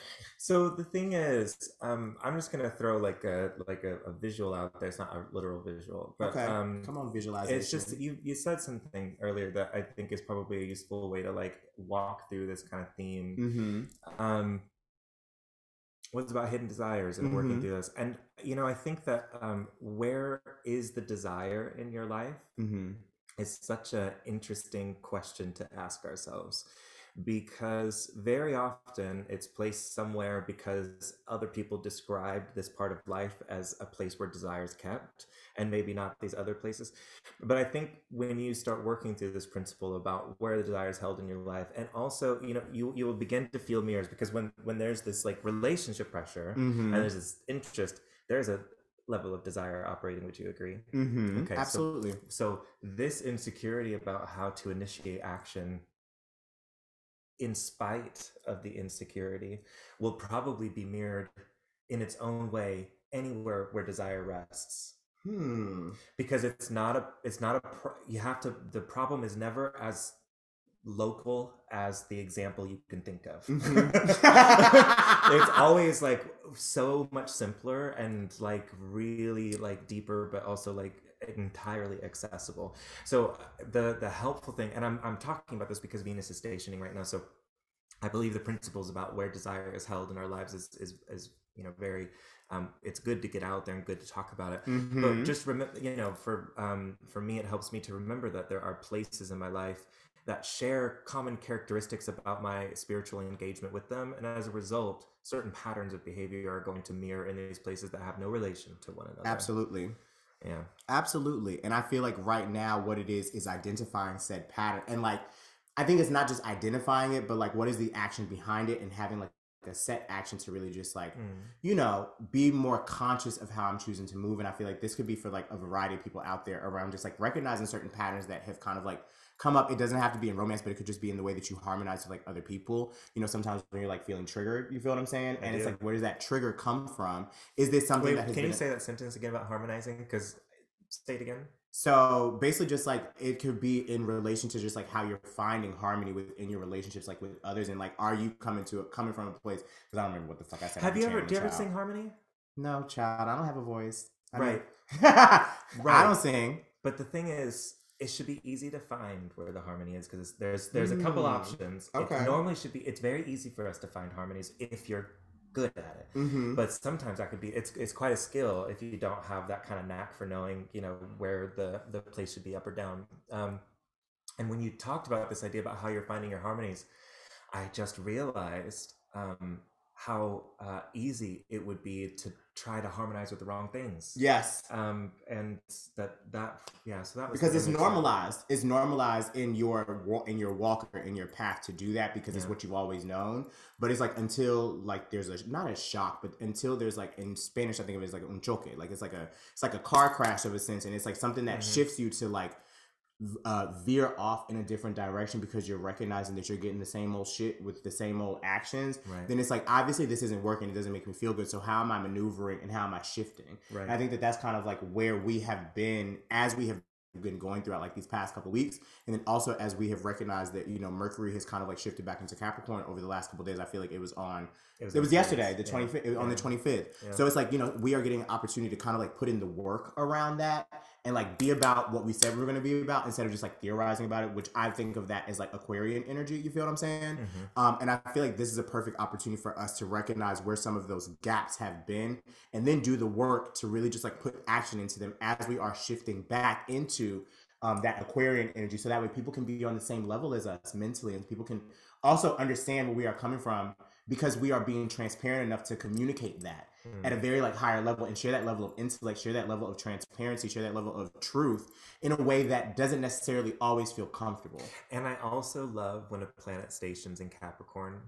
so the thing is um i'm just gonna throw like a like a, a visual out there it's not a literal visual but okay. um Come on, visualization. it's just you you said something earlier that i think is probably a useful way to like walk through this kind of theme Mm-hmm. um was about hidden desires and working Mhm. through this and you know i think that um where is the desire in your life Mm-hmm. Is such an interesting question to ask ourselves because very often it's placed somewhere because other people described this part of life as a place where desire is kept and maybe not these other places but i think when you start working through this principle about where the desire is held in your life and also you know you you will begin to feel mirrors because when when there's this like relationship pressure Mhm. and there's this interest there's a level of desire operating would you agree Mhm. Okay, so- Absolutely. so this insecurity about how to initiate action in spite of the insecurity will probably be mirrored in its own way anywhere where desire rests Hmm. because it's not a it's not a pro- you have to the problem is never as local as the example you can think of Mhm. it's always like so much simpler and like really like deeper but also like entirely accessible so the the helpful thing and i'm i'm talking about this because venus is stationing right now so i believe the principles about where desire is held in our lives is is, is you know very um it's good to get out there and good to talk about it Mhm. but just remember you know for um for me it helps me to remember that there are places in my life that share common characteristics about my spiritual engagement with them and as a result certain patterns of behavior are going to mirror in these places that have no relation to one another Absolutely. yeah Absolutely. And I feel like right now what it is is identifying said pattern. And like I think it's not just identifying it, but like what is the action behind it and having like a set action to really just like, Mm. you know, be more conscious of how I'm choosing to move. And I feel like this could be for like a variety of people out there around just like recognizing certain patterns that have kind of like come up. It doesn't have to be in romance, but it could just be in the way that you harmonize with like other people. You know, sometimes when you're like feeling triggered, you feel what I'm saying? I and it's like, where does that trigger come from? Is this something Wait, that has can been you say that sentence again about harmonizing because say it again So basically, just like it could be in relation to just like how you're finding harmony within your relationships, like with others, and like are you coming to it coming from a place? Because I don't remember what the fuck I said. have you ever do you ever sing harmony No, child. I don't have a voice. I mean- Right. I don't sing. But the thing is, it should be easy to find where the harmony is because there's there's a couple Mm, options. okay. It normally should be. It's very easy for us to find harmonies if you're good at it. Mm-hmm. But sometimes that could be. It's it's quite a skill if you don't have that kind of knack for knowing you know where the the place should be up or down. Um, and when you talked about this idea about how you're finding your harmonies, I just realized um, how uh, easy it would be to try to harmonize with the wrong things Yes. um and that that yeah so that was because it's sense. normalized. It's normalized in your in your walk or in your path to do that because it's what you've always known. But it's like until like there's a not a shock, but until there's like in Spanish, I think of it as like un choque. Like it's like a it's like a car crash of a sense, and it's like something that Mhm. shifts you to like uh, veer off in a different direction because you're recognizing that you're getting the same old shit with the same old actions. right Then it's like obviously this isn't working. It doesn't make me feel good. So how am I maneuvering and how am I shifting? right And I think that that's kind of like where we have been as we have been going throughout like these past couple weeks, and then also as we have recognized that you know Mercury has kind of like shifted back into Capricorn over the last couple days. I feel like it was on it was in yesterday, the twenty fifth, on the twenty fifth. Yeah. So it's like you know we are getting an opportunity to kind of like put in the work around that and like be about what we said we were going to be about instead of just like theorizing about it, which I think of that as like Aquarian energy. You feel what I'm saying? Mhm. Um, and I feel like this is a perfect opportunity for us to recognize where some of those gaps have been and then do the work to really just like put action into them as we are shifting back into um, that Aquarian energy. So that way people can be on the same level as us mentally and people can also understand where we are coming from because we are being transparent enough to communicate that Mm. at a very like higher level and share that level of intellect, share that level of transparency, share that level of truth in a way that doesn't necessarily always feel comfortable. and i also love when a planet stations in capricorn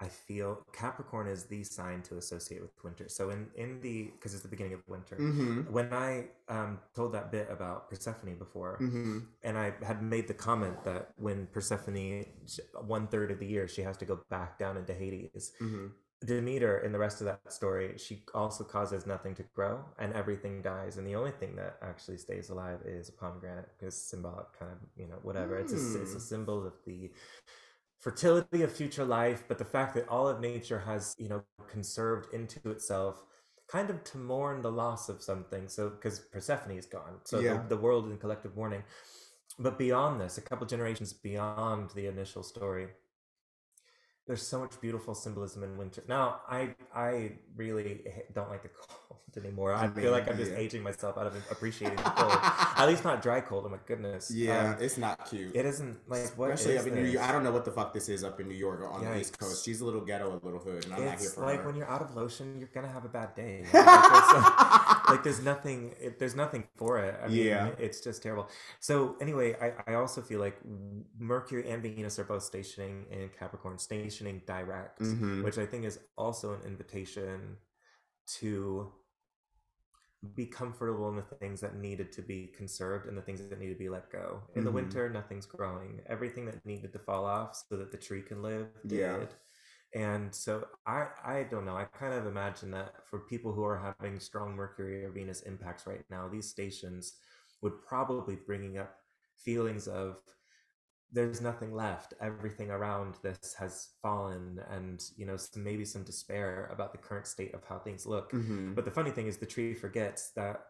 i feel capricorn is the sign to associate with winter so in in the because it's the beginning of winter Mm-hmm. when i um told that bit about persephone before Mm-hmm. and I had made the comment that when Persephone, one third of the year, she has to go back down into Hades. Mm-hmm. Demeter, in the rest of that story, she also causes nothing to grow and everything dies. And the only thing that actually stays alive is a pomegranate because symbolic kind of, you know, whatever. It's, a, it's a Hmm. symbol of the fertility of future life, but the fact that all of nature has, you know, conserved into itself kind of to mourn the loss of something. So, because Persephone is gone. So Yeah. the, the world in collective mourning. But beyond this, a couple generations beyond the initial story, there's so much beautiful symbolism in winter. Now, I I really don't like the cold anymore. I, I feel like I'm just yeah. aging myself out of appreciating the cold. At least not dry cold. Oh my goodness. Yeah, Um, it's not cute. it isn't like what Especially is up in New? York. I don't know what the fuck this is up in New York or on the East Coast. She's a little ghetto, a little hood, and I'm not here It's for like her. when you're out of lotion, you're gonna have a bad day. There's, like there's nothing, it, there's nothing for it. I mean, Yeah. it's just terrible. So anyway, I, I also feel like Mercury and Venus are both stationing in Capricorn, stationing direct, Mhm. which I think is also an invitation to be comfortable in the things that needed to be conserved and the things that need to be let go. In the Mhm. winter, nothing's growing. Everything that needed to fall off so that the tree can live Yeah. And so I I don't know. I kind of imagine that for people who are having strong Mercury or Venus impacts right now, these stations would probably bringing up feelings of there's nothing left. Everything around this has fallen, and you know some, maybe some despair about the current state of how things look. Mhm. But the funny thing is, the tree forgets that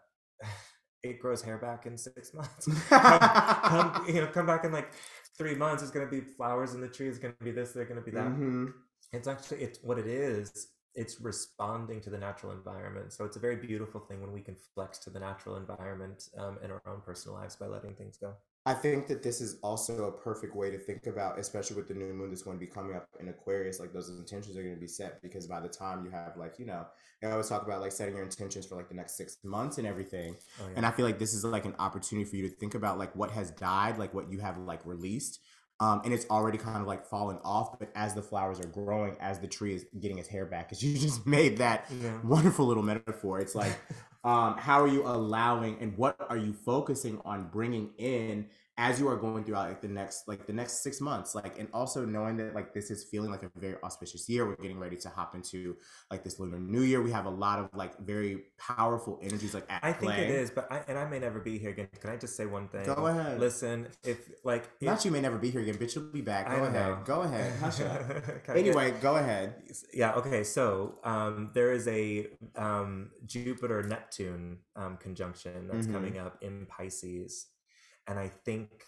it grows hair back in six months. come, come, you know, come back in like three months. There's gonna be flowers in the tree. It's gonna be this. They're gonna be that. Mhm. It's actually it's what it is. It's responding to the natural environment. So it's a very beautiful thing when we can flex to the natural environment um, in our own personal lives by letting things go. I think that this is also a perfect way to think about, especially with the new moon that's going to be coming up in Aquarius. Like those intentions are going to be set because by the time you have, like, you know, I always talk about like setting your intentions for like the next six months and everything. Oh, yeah. And I feel like this is like an opportunity for you to think about like what has died, like what you have like released. Um, and it's already kind of like falling off, but as the flowers are growing, as the tree is getting its hair back, because you just made that Yeah. wonderful little metaphor. It's like, um, how are you allowing and what are you focusing on bringing in as you are going throughout like the next like the next six months like and also knowing that like this is feeling like a very auspicious year we're getting ready to hop into like this lunar new year we have a lot of like very powerful energies like at I think play. it is, but I, and I may never be here again. Can I just say one thing? Go ahead. Listen, if like if, not you may never be here again bitch you'll be back go ahead know. go ahead hush up get- anyway go ahead yeah okay so um, there is a um, jupiter neptune um, conjunction that's Mhm. coming up in pisces and i think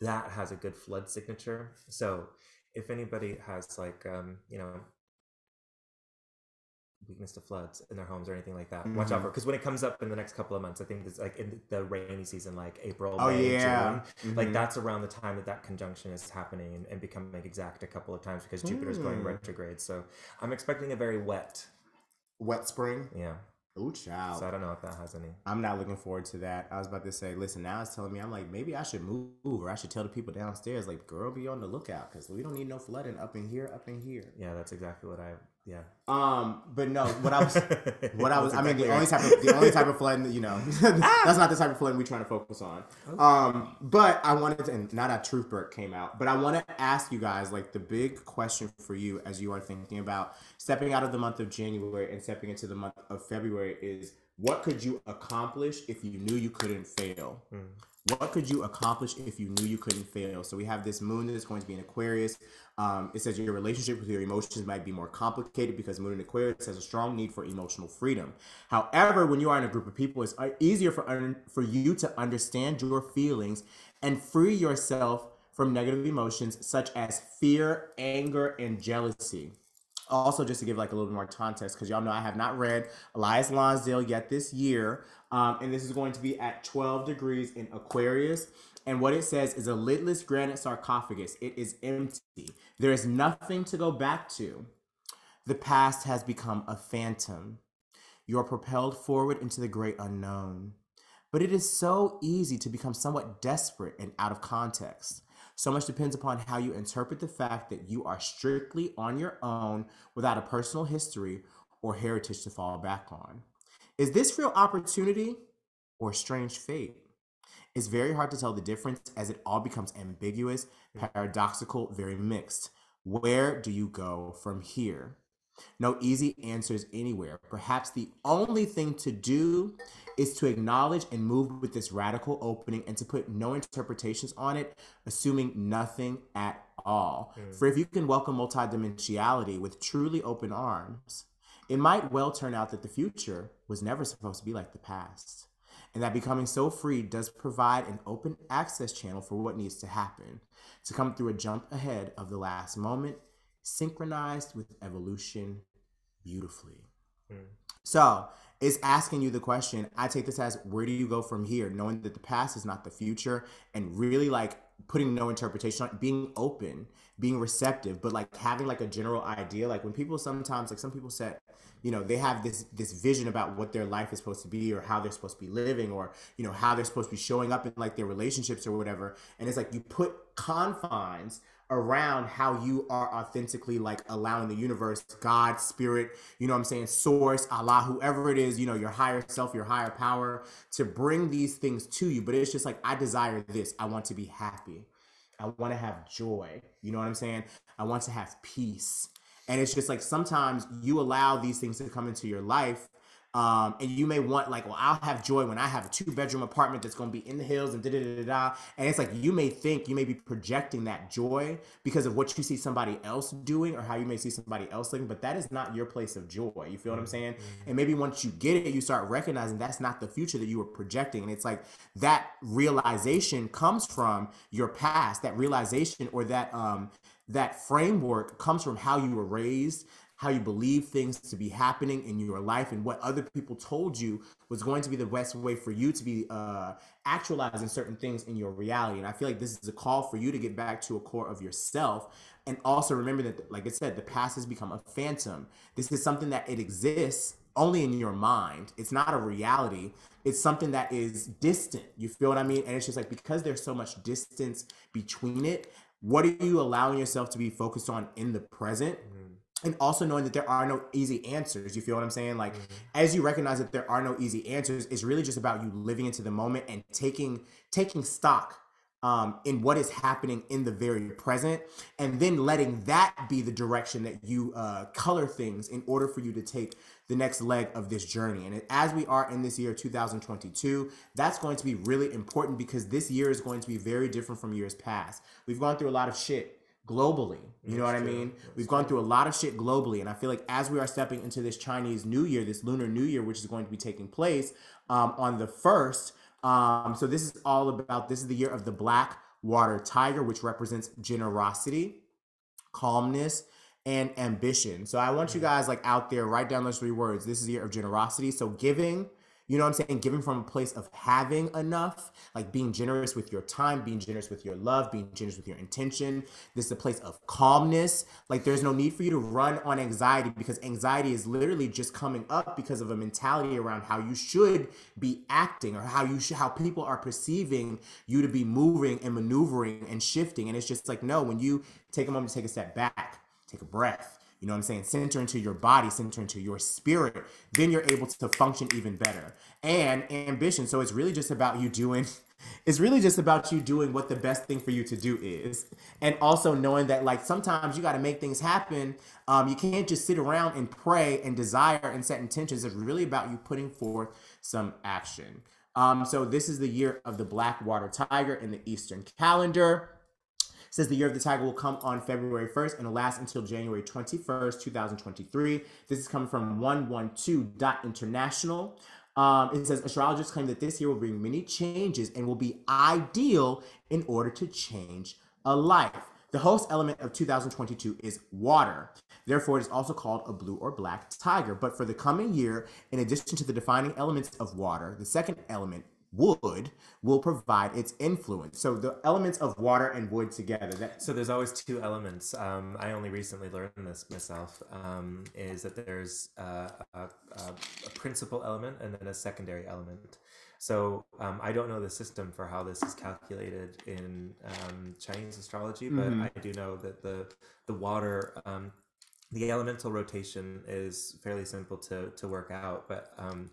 that has a good flood signature so if anybody has like um, you know weakness to floods in their homes or anything like that watch out Mhm. for because when it comes up in the next couple of months i think it's like in the rainy season like april oh May, yeah June, like Mhm. that's around the time that that conjunction is happening and, and becoming exact a couple of times because Jupiter's going Mm. retrograde. So I'm expecting a very wet. wet spring Yeah. Ooh child So I don't know if that has any. I'm not looking forward to that. I was about to say, listen, now it's telling me I'm like, maybe I should move or I should tell the people downstairs, like, girl, be on the lookout because we don't need no flooding up in here, up in here. Yeah, that's exactly what I. Yeah. Um, but no, what I was, what I was, I mean, the only type of, the only type of flooding that you know, that's not the type of flooding we're trying to focus on. Um, but I wanted to, and now that Truth Burke came out, but I want to ask you guys, like, the big question for you as you are thinking about stepping out of the month of January and stepping into the month of February is what could you accomplish if you knew you couldn't fail? Mm. What could you accomplish if you knew you couldn't fail? So we have this moon that is going to be in Aquarius. Um, it says your relationship with your emotions might be more complicated because moon in Aquarius has a strong need for emotional freedom. However, when you are in a group of people, it's uh, easier for un- for you to understand your feelings and free yourself from negative emotions such as fear, anger, and jealousy also just to give like a little bit more context because y'all know i have not read elias lonsdale yet this year um, and this is going to be at 12 degrees in aquarius and what it says is a lidless granite sarcophagus. It is empty. There is nothing to go back to. The past has become a phantom. You are propelled forward into the great unknown. But it is so easy to become somewhat desperate and out of context. So much depends upon how you interpret the fact that you are strictly on your own without a personal history or heritage to fall back on. Is this real opportunity or strange fate? It's very hard to tell the difference as it all becomes ambiguous, paradoxical, very mixed. Where do you go from here? No easy answers anywhere. Perhaps the only thing to do is to acknowledge and move with this radical opening and to put no interpretations on it, assuming nothing at all. Mm. For if you can welcome multidimensionality with truly open arms, it might well turn out that the future was never supposed to be like the past. And that becoming so free does provide an open access channel for what needs to happen to come through a jump ahead of the last moment, synchronized with evolution beautifully. Hmm. So it's asking you the question. I take this as where do you go from here, knowing that the past is not the future, and really like putting no interpretation on being open, being receptive, but like having like a general idea. Like when people sometimes like some people said, you know, they have this this vision about what their life is supposed to be or how they're supposed to be living or, you know, how they're supposed to be showing up in like their relationships or whatever. And it's like you put confines around how you are authentically like allowing the universe, God, spirit, you know what I'm saying, source, Allah, whoever it is, you know, your higher self, your higher power to bring these things to you. But it's just like, I desire this. I want to be happy. I want to have joy. You know what I'm saying? I want to have peace. And it's just like sometimes you allow these things to come into your life um, and you may want like, well, I'll have joy when I have a two bedroom apartment that's going to be in the hills and da da da da. And it's like you may think you may be projecting that joy because of what you see somebody else doing or how you may see somebody else living, but that is not your place of joy. You feel what I'm saying? And maybe once you get it, you start recognizing that's not the future that you were projecting. And it's like that realization comes from your past. That realization or that um that framework comes from how you were raised how you believe things to be happening in your life and what other people told you was going to be the best way for you to be uh, actualizing certain things in your reality. And I feel like this is a call for you to get back to a core of yourself and also remember that, like I said, the past has become a phantom. This is something that it exists only in your mind. It's not a reality. It's something that is distant. You feel what I mean? And it's just like because there's so much distance between it, what are you allowing yourself to be focused on in the present? and also knowing that there are no easy answers you feel what i'm saying? Like as you recognize that there are no easy answers it's really just about you living into the moment and taking taking stock um, in what is happening in the very present and then letting that be the direction that you uh, color things in order for you to take the next leg of this journey and as we are in this year 2022 that's going to be really important because this year is going to be very different from years past we've gone through a lot of shit globally. You know what I mean? We've gone through a lot of shit globally, and I feel like as we are stepping into this Chinese New Year, this Lunar New Year, which is going to be taking place um, on the first. Um, so this is all about. This is the year of the Black Water Tiger, which represents generosity, calmness, and ambition. So I want you guys like out there, write down those three words. This is the year of generosity. So giving you know what I'm saying? Giving from a place of having enough, like being generous with your time, being generous with your love, being generous with your intention. This is a place of calmness. Like there's no need for you to run on anxiety because anxiety is literally just coming up because of a mentality around how you should be acting or how you should, how people are perceiving you to be moving and maneuvering and shifting. And it's just like, no, when you take a moment to take a step back, take a breath, you know what I'm saying? Center into your body, center into your spirit. Then you're able to function even better. And ambition. So it's really just about you doing. It's really just about you doing what the best thing for you to do is, and also knowing that like sometimes you got to make things happen. Um, you can't just sit around and pray and desire and set intentions. It's really about you putting forth some action. Um, so this is the year of the Black Water Tiger in the Eastern calendar says the year of the tiger will come on February 1st and will last until January 21st, 2023. This is coming from 112.international. Um, it says astrologers claim that this year will bring many changes and will be ideal in order to change a life. The host element of 2022 is water. Therefore, it is also called a blue or black tiger. But for the coming year, in addition to the defining elements of water, the second element wood will provide its influence. So the elements of water and wood together. That So there's always two elements. Um, I only recently learned this myself. Um, is that there's uh, a, a, a principal element and then a secondary element. So um, I don't know the system for how this is calculated in um, Chinese astrology, but Mhm. I do know that the the water, um, the elemental rotation is fairly simple to to work out. But um,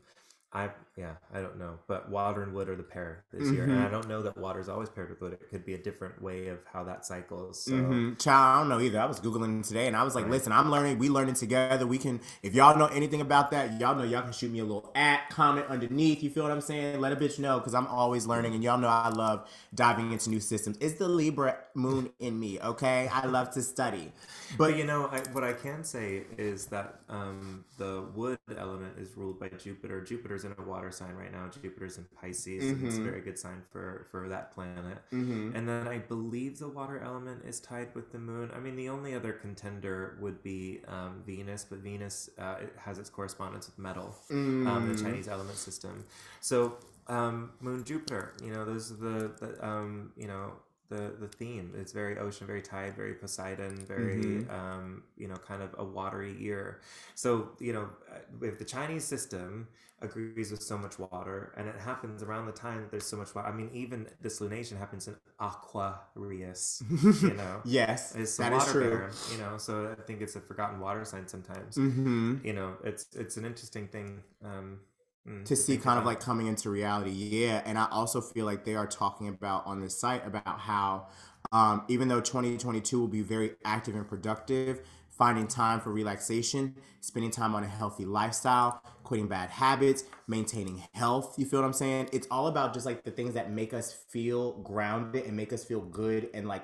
I yeah I don't know. But water and wood are the pair this year, and. I don't know that water is always paired with wood. It could be a different way of how that cycles. So. Mhm. Child, I don't know either. I was googling today, and I was like, Right. "Listen, I'm learning. We learning together. We can. If y'all know anything about that, y'all know y'all can shoot me a little at comment underneath. You feel what I'm saying? Let a bitch know because I'm always learning, and y'all know I love diving into new systems. It's the Libra moon in me. Okay, I love to study, But but you know, I, what I can say is that um, the wood element is ruled by Jupiter. Jupiter Jupiter's in a water sign right now. Jupiter's in Pisces, and it's a Mhm. very good sign for for that planet. Mm-hmm. And then I believe the water element is tied with the moon. I mean, the only other contender would be um, Venus, but Venus uh, it has its correspondence with metal, um, Mm. the Chinese element system. So um, Moon Jupiter, you know, those are the, the um, you know the the theme. It's very ocean, very tide, very Poseidon, very Mhm. um, you know kind of a watery year. So you know, uh, if the Chinese system agrees with so much water, and it happens around the time that there's so much water. I mean, even this lunation happens in Aquarius. You know, yes, it's that is water true. bearer. You know, so I think it's a forgotten water sign sometimes. Mm-hmm. You know, it's it's an interesting thing. Um, mm, to see kind of like coming into reality. Yeah, and I also feel like they are talking about on this site about how um, even though 2022 will be very active and productive, finding time for relaxation, spending time on a healthy lifestyle, quitting bad habits, maintaining health. You feel what I'm saying? It's all about just like the things that make us feel grounded and make us feel good and like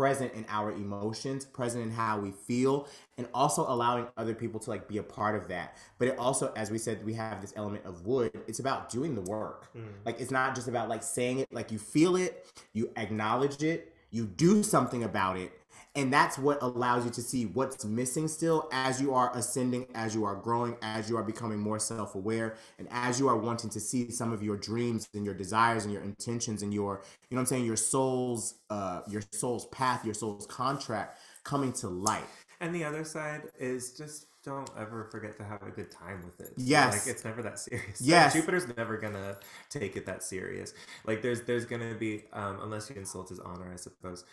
present in our emotions, present in how we feel, and also allowing other people to like be a part of that. But it also, as we said, we have this element of wood. It's about doing the work. Mm. Like it's not just about like saying it, like you feel it, you acknowledge it, you do something about it. And that's what allows you to see what's missing still as you are ascending, as you are growing, as you are becoming more self aware, and as you are wanting to see some of your dreams and your desires and your intentions and your, you know what I'm saying, your soul's, uh, your soul's path, your soul's contract coming to light. And the other side is just don't ever forget to have a good time with it. Yes. like it's never that serious. Like, Yes. Jupiter's never gonna take it that serious. Like there's there's gonna be um, unless you insult his honor, I suppose.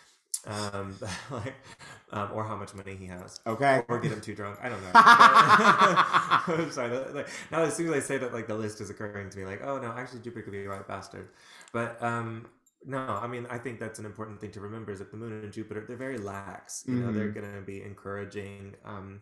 Um, like, um, or how much money he has. Okay. Or get him too drunk. I don't know. I'm sorry. that- Like, now, as soon as I say that, like the list is occurring to me, like, oh no, actually, Jupiter could be a right bastard. But um, no, I mean, I think that's an important thing to remember is that the Moon and Jupiter, they're very lax. You know, they're going to be encouraging um,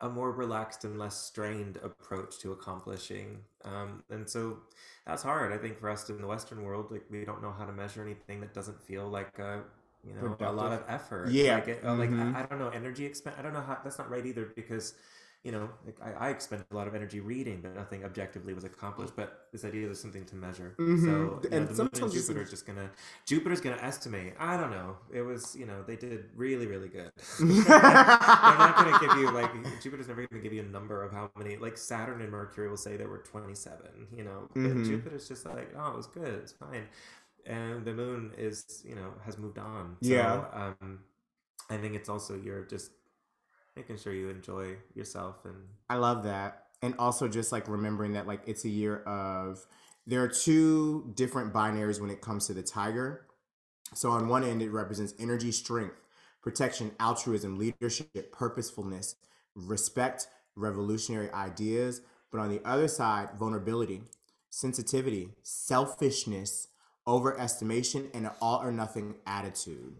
a more relaxed and less strained approach to accomplishing. Um, and so that's hard, I think, for us in the Western world. Like, we don't know how to measure anything that doesn't feel like a you know a lot of effort. Yeah. like, it, uh, like. I, I don't know energy expend. I don't know how that's not right either because you know like I, I expend a lot of energy reading, but nothing objectively was accomplished. But this idea there's something to measure. Mhm. So know, And and sometimes Jupiter is just gonna Jupiter's gonna estimate. I don't know. It was you know they did really really good. They're not gonna give you like Jupiter's never gonna give you a number of how many. Like Saturn and Mercury will say there were 27. You know, but Mhm. Jupiter's just like oh it was good, it's fine. And the moon is, you know, has moved on. So, Yeah. Um, I think it's also you're just making sure you enjoy yourself and I love that. And also just like remembering that like it's a year of there are two different binaries when it comes to the tiger. So on one end it represents energy, strength, protection, altruism, leadership, purposefulness, respect, revolutionary ideas, but on the other side, vulnerability, sensitivity, selfishness, overestimation and an all or nothing attitude.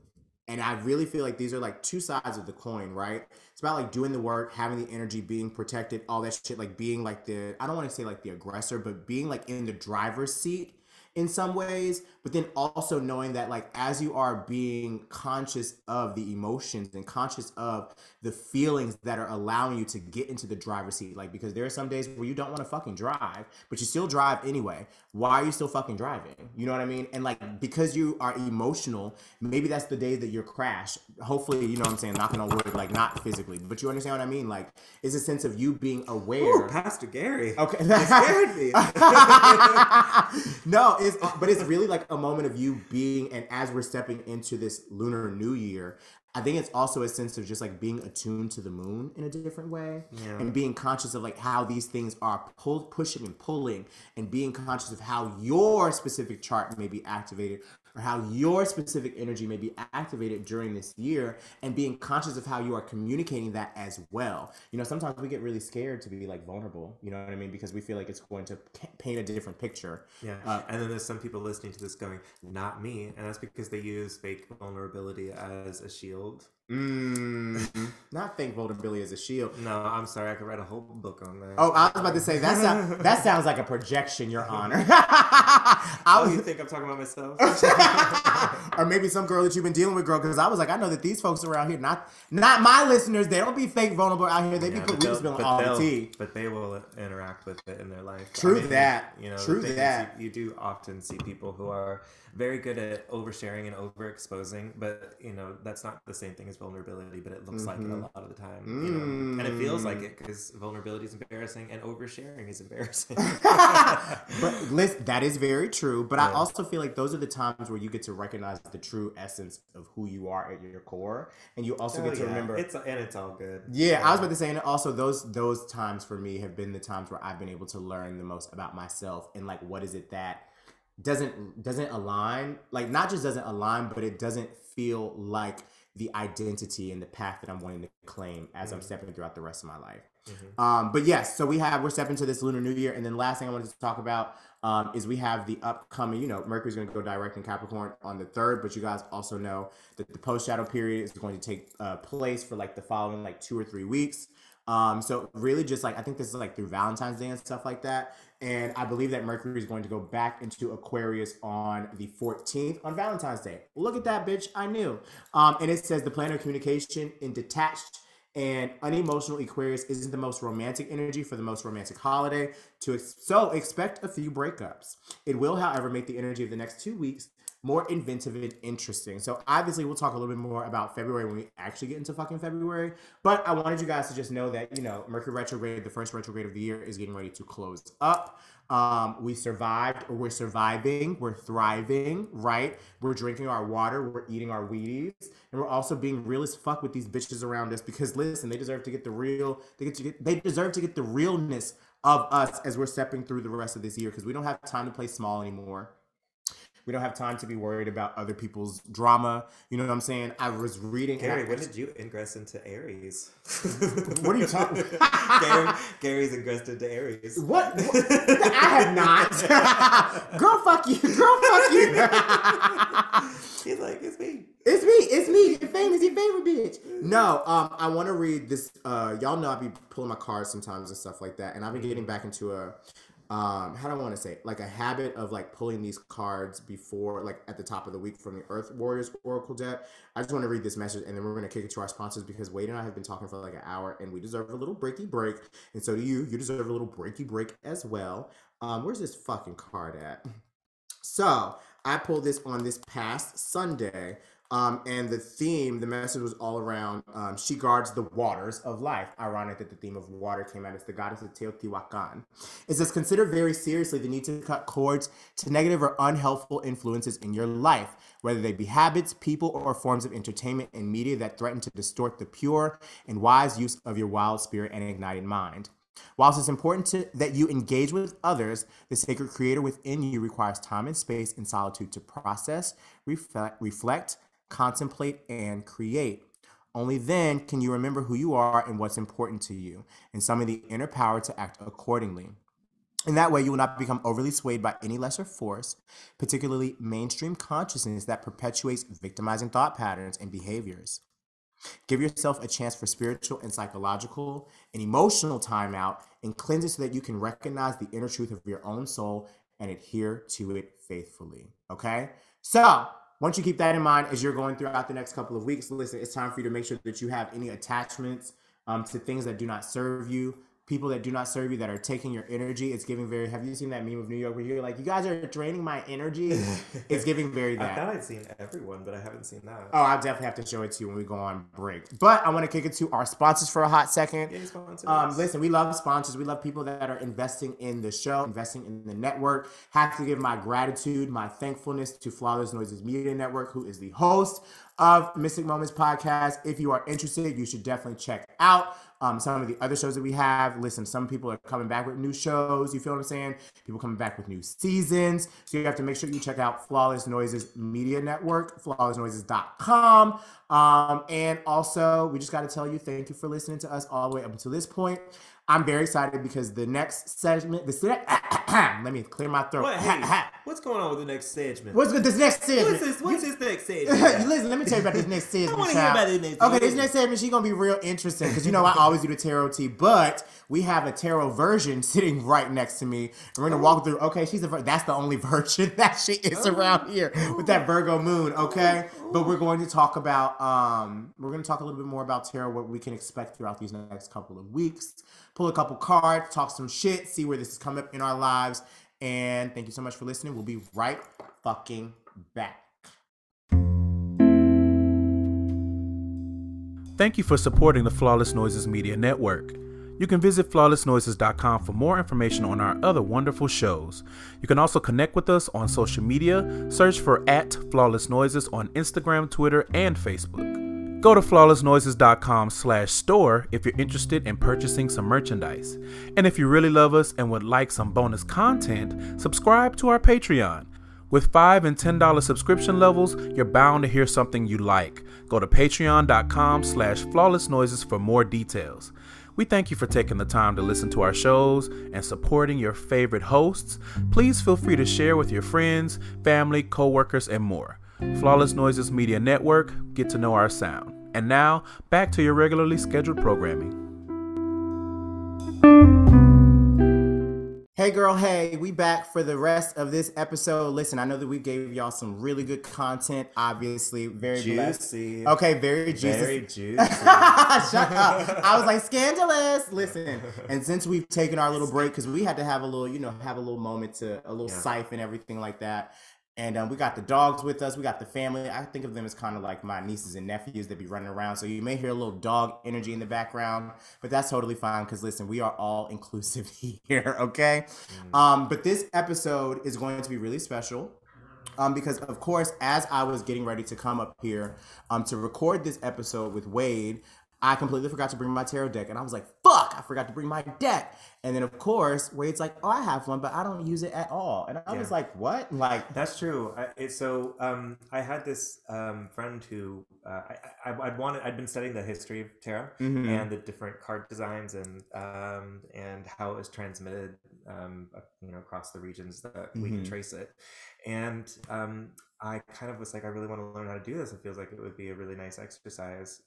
And I really feel like these are like two sides of the coin, right? It's about like doing the work, having the energy, being protected, all that shit, like being like the, I don't want to say like the aggressor, but being like in the driver's seat in some ways, but then also knowing that like as you are being conscious of the emotions and conscious of the feelings that are allowing you to get into the driver's seat, like because there are some days where you don't want to fucking drive, but you still drive anyway. Why are you still fucking driving? You know what I mean? And like because you are emotional, maybe that's the day that you're crashed. Hopefully, you know what I'm saying, knocking on wood, like not physically, but you understand what I mean? Like it's a sense of you being aware. Ooh, Pastor Gary. Okay. scared me. no, it's but it's really like a moment of you being, and as we're stepping into this lunar new year, I think it's also a sense of just like being attuned to the moon in a different way, Yeah. and being conscious of like how these things are pull, pushing and pulling, and being conscious of how your specific chart may be activated. Or how your specific energy may be activated during this year, and being conscious of how you are communicating that as well. You know, sometimes we get really scared to be like vulnerable. You know what I mean? Because we feel like it's going to paint a different picture. Yeah. Uh, and then there's some people listening to this going, not me. And that's because they use fake vulnerability as a shield. Mm, not think vulnerability as a shield. No, I'm sorry. I could write a whole book on that. Oh, I was about to say that sound, that sounds like a projection, Your Honor. I Oh, you think I'm talking about myself? or maybe some girl that you've been dealing with, girl. Because I was like, I know that these folks around here, not not my listeners, they don't be fake vulnerable out here. They be Yeah, put we they'll- spilling all the tea. But they will interact with it in their life. True that. You know, True that. You, you do often see people who are very good at oversharing and overexposing, but you know that's not the same thing as vulnerability. But it looks like it a mm-hmm. lot of the time, you know, and it feels like it mm. because vulnerability is embarrassing and oversharing is embarrassing. but listen, that is very true. But I also feel like those are the times where you get to recognize the true essence of who you are at your core, and you also Oh, get to yeah. remember. it's and it's all good. Yeah, I was about to say, and also those those times for me have been the times where I've been able to learn the most about myself and like what is it that doesn't doesn't align, like not just doesn't align, but it doesn't feel like the identity and the path that I'm wanting to claim as I'm stepping throughout the rest of my life. Um, but yes, so we have we're stepping to this lunar new year, and then last thing I wanted to talk about um, is we have the upcoming. You know, Mercury's going to go direct in Capricorn on the third, but you guys also know that the post shadow period is going to take uh, place for like the following like two or three weeks. Um, so really, just like I think this is like through Valentine's Day and stuff like that, and I believe that Mercury is going to go back into Aquarius on the 14th on Valentine's Day. Look at that, bitch! I knew. Um, and it says the planet of communication in detached and unemotional Aquarius isn't the most romantic energy for the most romantic holiday. To ex- so expect a few breakups. It will, however, make the energy of the next two weeks more inventive and interesting. So obviously, we'll talk a little bit more about February when we actually get into fucking February. But I wanted you guys to just know that you know Mercury retrograde, the first retrograde of the year, is getting ready to close up. Um, we survived, or we're surviving, we're thriving, right? We're drinking our water, we're eating our Wheaties, and we're also being real as fuck with these bitches around us because listen, they deserve to get the real, they get to get, they deserve to get the realness of us as we're stepping through the rest of this year because we don't have time to play small anymore. We don't have time to be worried about other people's drama. You know what I'm saying? I was reading. Gary, when did you ingress into Aries? What are you talking- Gary, Gary's ingressed into Aries. What? what? I have not. Girl, fuck you. Girl, fuck you. He's like, it's me. It's me. It's me. Your famous, your favorite bitch. No, um, I want to read this. Uh, y'all know I be pulling my cards sometimes and stuff like that, and I've been getting back into a, um, how do I want to say, it? like a habit of like pulling these cards before, like at the top of the week from the Earth Warriors Oracle deck. I just want to read this message, and then we're gonna kick it to our sponsors because Wade and I have been talking for like an hour, and we deserve a little breaky break, and so do you. You deserve a little breaky break as well. Um, where's this fucking card at? So I pulled this on this past Sunday. Um, and the theme, the message was all around um, she guards the waters of life. Ironic that the theme of water came out as the goddess of Teotihuacan. It says, consider very seriously the need to cut cords to negative or unhelpful influences in your life, whether they be habits, people, or forms of entertainment and media that threaten to distort the pure and wise use of your wild spirit and ignited mind. Whilst it's important to, that you engage with others, the sacred creator within you requires time and space and solitude to process, reflect, reflect, contemplate, and create. Only then can you remember who you are and what's important to you, and summon the inner power to act accordingly. In that way, you will not become overly swayed by any lesser force, particularly mainstream consciousness that perpetuates victimizing thought patterns and behaviors. Give yourself a chance for spiritual and psychological and emotional timeout and cleanse it so that you can recognize the inner truth of your own soul and adhere to it faithfully. Okay? So, once you keep that in mind as you're going throughout the next couple of weeks, listen, it's time for you to make sure that you have any attachments um, to things that do not serve you, people that do not serve you that are taking your energy. It's giving very. Have you seen that meme of New York where you're like, you guys are draining my energy? it's giving very I that. thought I'd seen everyone, but I haven't seen that. Oh, I'll definitely have to show it to you when we go on break. But I want to kick it to our sponsors for a hot second. Yay, sponsors. Um, listen, we love sponsors. We love people that are investing in the show, investing in the network. Have to give my gratitude, my thankfulness to Flawless Noises Media Network, who is the host of Mystic Moments podcast. If you are interested, you should definitely check out um, some of the other shows that we have. Listen, some people are coming back with new shows. You feel what I'm saying? People coming back with new seasons. So you have to make sure you check out Flawless Noises Media Network, flawlessnoises.com. Um, and also, we just got to tell you thank you for listening to us all the way up until this point. I'm very excited because the next segment, the let me clear my throat. What? Hey. What's going on with the next segment? What's good? This next segment. What's this? What's this next segment? Listen, let me tell you about this next segment. I wanna hear about this next Okay, this next segment, she's gonna be real interesting because you know I always do the tarot tea, but we have a tarot version sitting right next to me. And we're gonna walk through. Okay, she's a that's the only version that she is around here with that Virgo moon. Okay, but we're going to talk about um we're gonna talk a little bit more about tarot, what we can expect throughout these next couple of weeks. Pull a couple cards, talk some shit, see where this is coming up in our lives. And thank you so much for listening. We'll be right fucking back. Thank you for supporting the Flawless Noises Media Network. You can visit flawlessnoises.com for more information on our other wonderful shows. You can also connect with us on social media. Search for at Flawless Noises on Instagram, Twitter, and Facebook. Go to flawlessnoises.com slash store if you're interested in purchasing some merchandise. And if you really love us and would like some bonus content, subscribe to our Patreon. With 5 and $10 subscription levels, you're bound to hear something you like. Go to patreon.com slash flawless noises for more details. We thank you for taking the time to listen to our shows and supporting your favorite hosts. Please feel free to share with your friends, family, coworkers, and more. Flawless Noises Media Network, get to know our sound. And now, back to your regularly scheduled programming. Hey girl, hey, we back for the rest of this episode. Listen, I know that we gave y'all some really good content, obviously. Very blessed. Juicy. Okay, very juicy. Very juicy. Shut up. I was like, scandalous. Listen. And since we've taken our little break, because we had to have a little, you know, have a little moment to a little Yeah. siphon, everything like that. And um, we got the dogs with us. We got the family. I think of them as kind of like my nieces and nephews that be running around. So you may hear a little dog energy in the background, but that's totally fine because listen, we are all inclusive here, okay? Um, but this episode is going to be really special um, because of course, as I was getting ready to come up here um, to record this episode with Wade, I completely forgot to bring my tarot deck, and I was like, "Fuck!" I forgot to bring my deck. And then of course, Wade's like, "Oh, I have one, but I don't use it at all." And I was like, "What?" Like, That's true. I, it, so um, I had this um, friend who uh, I, I, I'd wanted. I'd been studying the history of tarot Mhm. and the different card designs and um, and how it was transmitted, um, uh, you know, across the regions that we can trace it. And um, I kind of was like, I really want to learn how to do this. It feels like it would be a really nice exercise.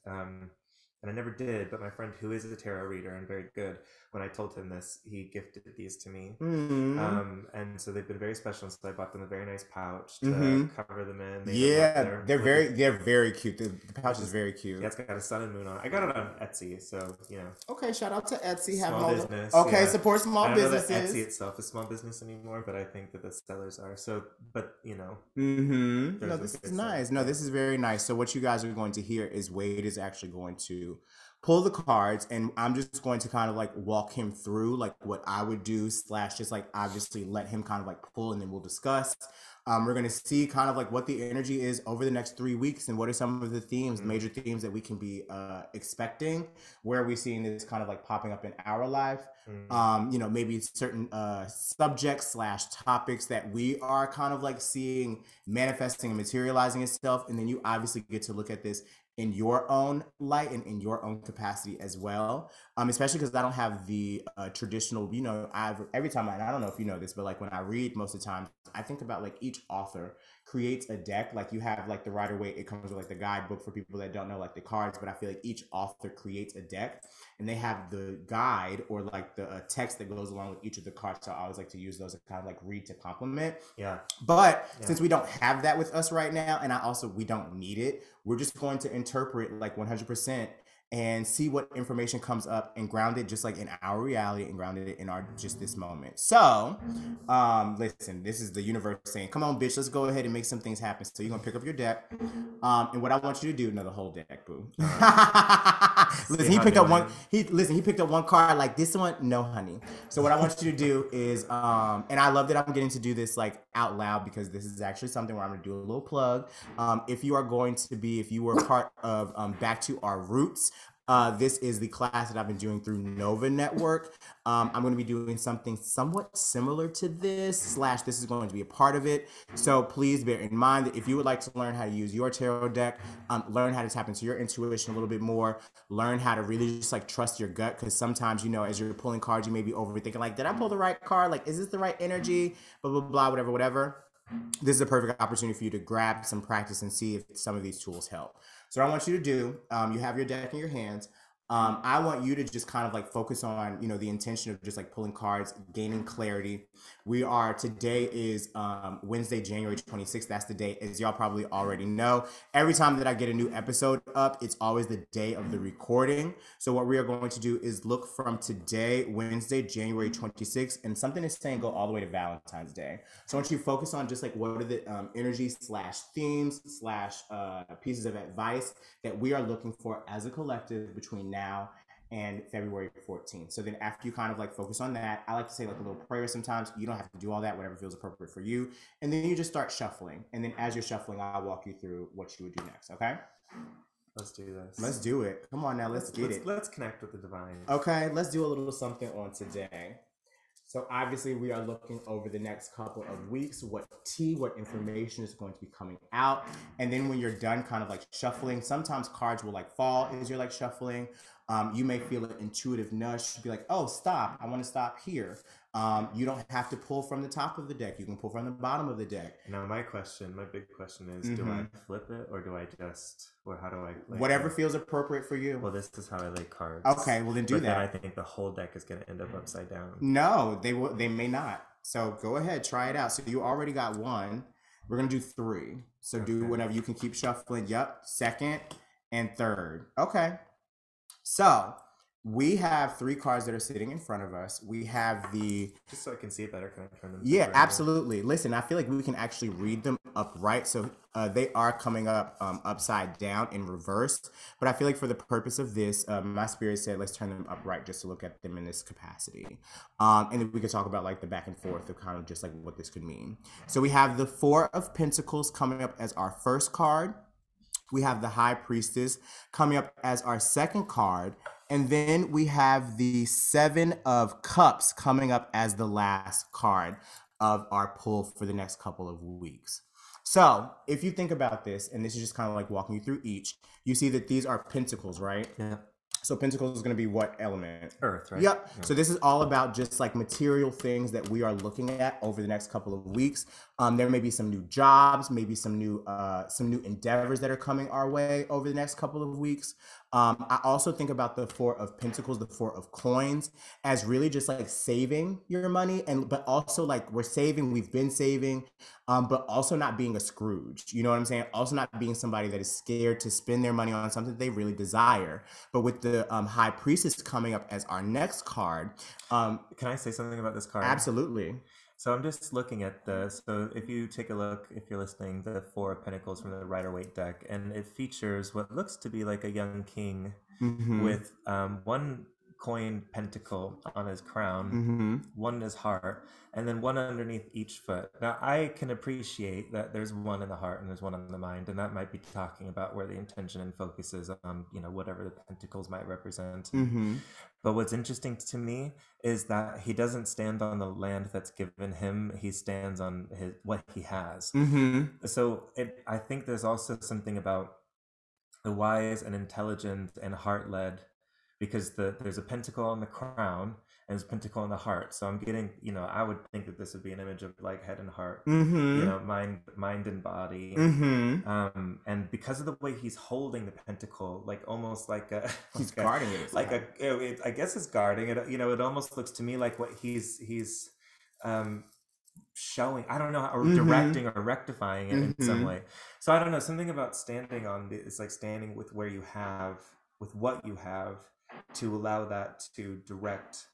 And I never did, but my friend who is a tarot reader and very good, when I told him this, he gifted these to me. mhm. Um, and so they've been very special. And so I bought them a very nice pouch to Mhm. cover them in. They yeah, they're very, the- they're very cute. The, the pouch is very cute. Yeah, it's got a sun and moon on. it. I got it on Etsy, so you know. Okay, shout out to Etsy. Small having all the- business, Okay, yeah. support small I don't know that businesses. Etsy itself is small business anymore, but I think that the sellers are. So, but you know, Mm-hmm. No, this is nice. No, this is very nice. So what you guys are going to hear is Wade is actually going to pull the cards and I'm just going to kind of like walk him through like what I would do slash just like obviously let him kind of like pull and then we'll discuss. Um, we're gonna see kind of like what the energy is over the next three weeks and what are some of the themes, Mhm. major themes that we can be uh, expecting. Where are we seeing this kind of like popping up in our life? mm, um, you know, maybe certain uh, subjects slash topics that we are kind of like seeing manifesting and materializing itself, and then you obviously get to look at this in your own light and in your own capacity as well. Um, especially because I don't have the uh, traditional, you know, I've every time I, I don't know if you know this, but like when I read most of the time, I think about like each author creates a deck. Like you have like the Rider Waite, it comes with like the guidebook for people that don't know like the cards, but I feel like each author creates a deck and they have the guide or like the uh, text that goes along with each of the cards. So I always like to use those to kind of like read to complement. yeah, But Yeah. since we don't have that with us right now, and I also we don't need it, we're just going to interpret like 100% and see what information comes up and ground it just like in our reality and ground it in our just this moment. So, um, listen, this is the universe saying, "Come on, bitch, let's go ahead and make some things happen." So you're gonna pick up your deck, um, and what I want you to do, another whole deck, boo. listen, he picked up one. He listen. He picked up one card like this one. No, honey. So what I want you to do is, um, and I love that I'm getting to do this like out loud because this is actually something where I'm going to do a little plug. Um, if you are going to be, if you were part of um, Back to Our Roots. Uh, this is the class that I've been doing through Nova Network. Um, I'm going to be doing something somewhat similar to this, slash, this is going to be a part of it. So please bear in mind that if you would like to learn how to use your tarot deck, um, learn how to tap into your intuition a little bit more, learn how to really just like trust your gut, because sometimes, you know, as you're pulling cards, you may be overthinking, like, did I pull the right card? Like, is this the right energy? Blah, blah, blah, whatever, whatever this is a perfect opportunity for you to grab some practice and see if some of these tools help. So, what I want you to do, um, you have your deck in your hands. Um, I want you to just kind of like focus on, you know, the intention of just like pulling cards, gaining clarity. We are today is um, Wednesday, January 26th. That's the day, as y'all probably already know. Every time that I get a new episode up, it's always the day of the recording. So what we are going to do is look from today, Wednesday, January 26th, and something is saying go all the way to Valentine's Day. So I want you to focus on just like what are the um, energies slash themes slash uh, pieces of advice that we are looking for as a collective between now and February 14th. So then after you kind of like focus on that, I like to say like a little prayer sometimes. You don't have to do all that, whatever feels appropriate for you. And then you just start shuffling. And then as you're shuffling, I'll walk you through what you would do next. Okay? Let's do this. Let's do it. Come on now, let's, get let's, it. Let's connect with the divine. Okay, let's do a little something on today. So obviously we are looking over the next couple of weeks what tea, what information is going to be coming out. And then when you're done kind of like shuffling, sometimes cards will like fall as you're like shuffling. Um, you may feel an intuitive nudge to be like, oh, stop, I want to stop here. Um, you don't have to pull from the top of the deck. You can pull from the bottom of the deck. Now, my question, my big question is, do I flip it or do I just, or how do I? Lay Whatever it? feels appropriate for you. Well, this is how I lay cards. Okay, well then do but that. Then I think the whole deck is going to end up upside down. No, they will. They may not. So go ahead, try it out. So you already got one. We're gonna do three. So do whatever you can keep shuffling. Yep, second and third. Okay. So we have three cards that are sitting in front of us. We have the Just so I can see it better, can I turn them? yeah, absolutely. Listen, I feel like we can actually read them upright. So uh, they are coming up um, upside down in reverse. But I feel like for the purpose of this, uh, my spirit said, let's turn them upright just to look at them in this capacity. Um, and then we could talk about like the back and forth of kind of just like what this could mean. So we have the Four of Pentacles coming up as our first card. We have the High Priestess coming up as our second card. And then we have the Seven of Cups coming up as the last card of our pull for the next couple of weeks. So, if you think about this, and this is just kind of like walking you through each, you see that these are pentacles, right? Yeah. So, pentacles is going to be what element? Earth, right? Yep. Yeah. So this is all about just like material things that we are looking at over the next couple of weeks. Um, there may be some new jobs, maybe some new uh, some new endeavors that are coming our way over the next couple of weeks. Um, I also think about the four of pentacles, the four of coins, as really just like saving your money, and but also like we're saving, we've been saving, um, but also not being a Scrooge. You know what I'm saying? Also not being somebody that is scared to spend their money on something they really desire. But with the um, High Priestess coming up as our next card, um, Can I say something about this card? absolutely. So I'm just looking at the. So if you take a look, if you're listening, the Four of Pentacles from the Rider Waite deck, and it features what looks to be like a young king Mhm. with um, one coin pentacle on his crown, Mhm. one in his heart, and then one underneath each foot. Now I can appreciate that there's one in the heart and there's one on the mind, and that might be talking about where the intention and focus is on, you know, whatever the pentacles might represent. Mhm. But what's interesting to me is that he doesn't stand on the land that's given him. He stands on his what he has. Mhm. So it, I think there's also something about the wise and intelligent and heart led, because the there's a pentacle on the crown and there's a pentacle on the heart. So I'm getting, you know, I would think that this would be an image of like head and heart, Mhm. you know, mind, mind and body. Mhm. Um, and because of the way he's holding the pentacle, like almost like a He's like a- guarding it. like a it, i guess it's guarding it you know it almost looks to me like what he's he's um showing i don't know or Mhm. directing or rectifying it in some Mhm. way so i don't know something about standing on the it's like standing with where you have with what you have to allow that to direct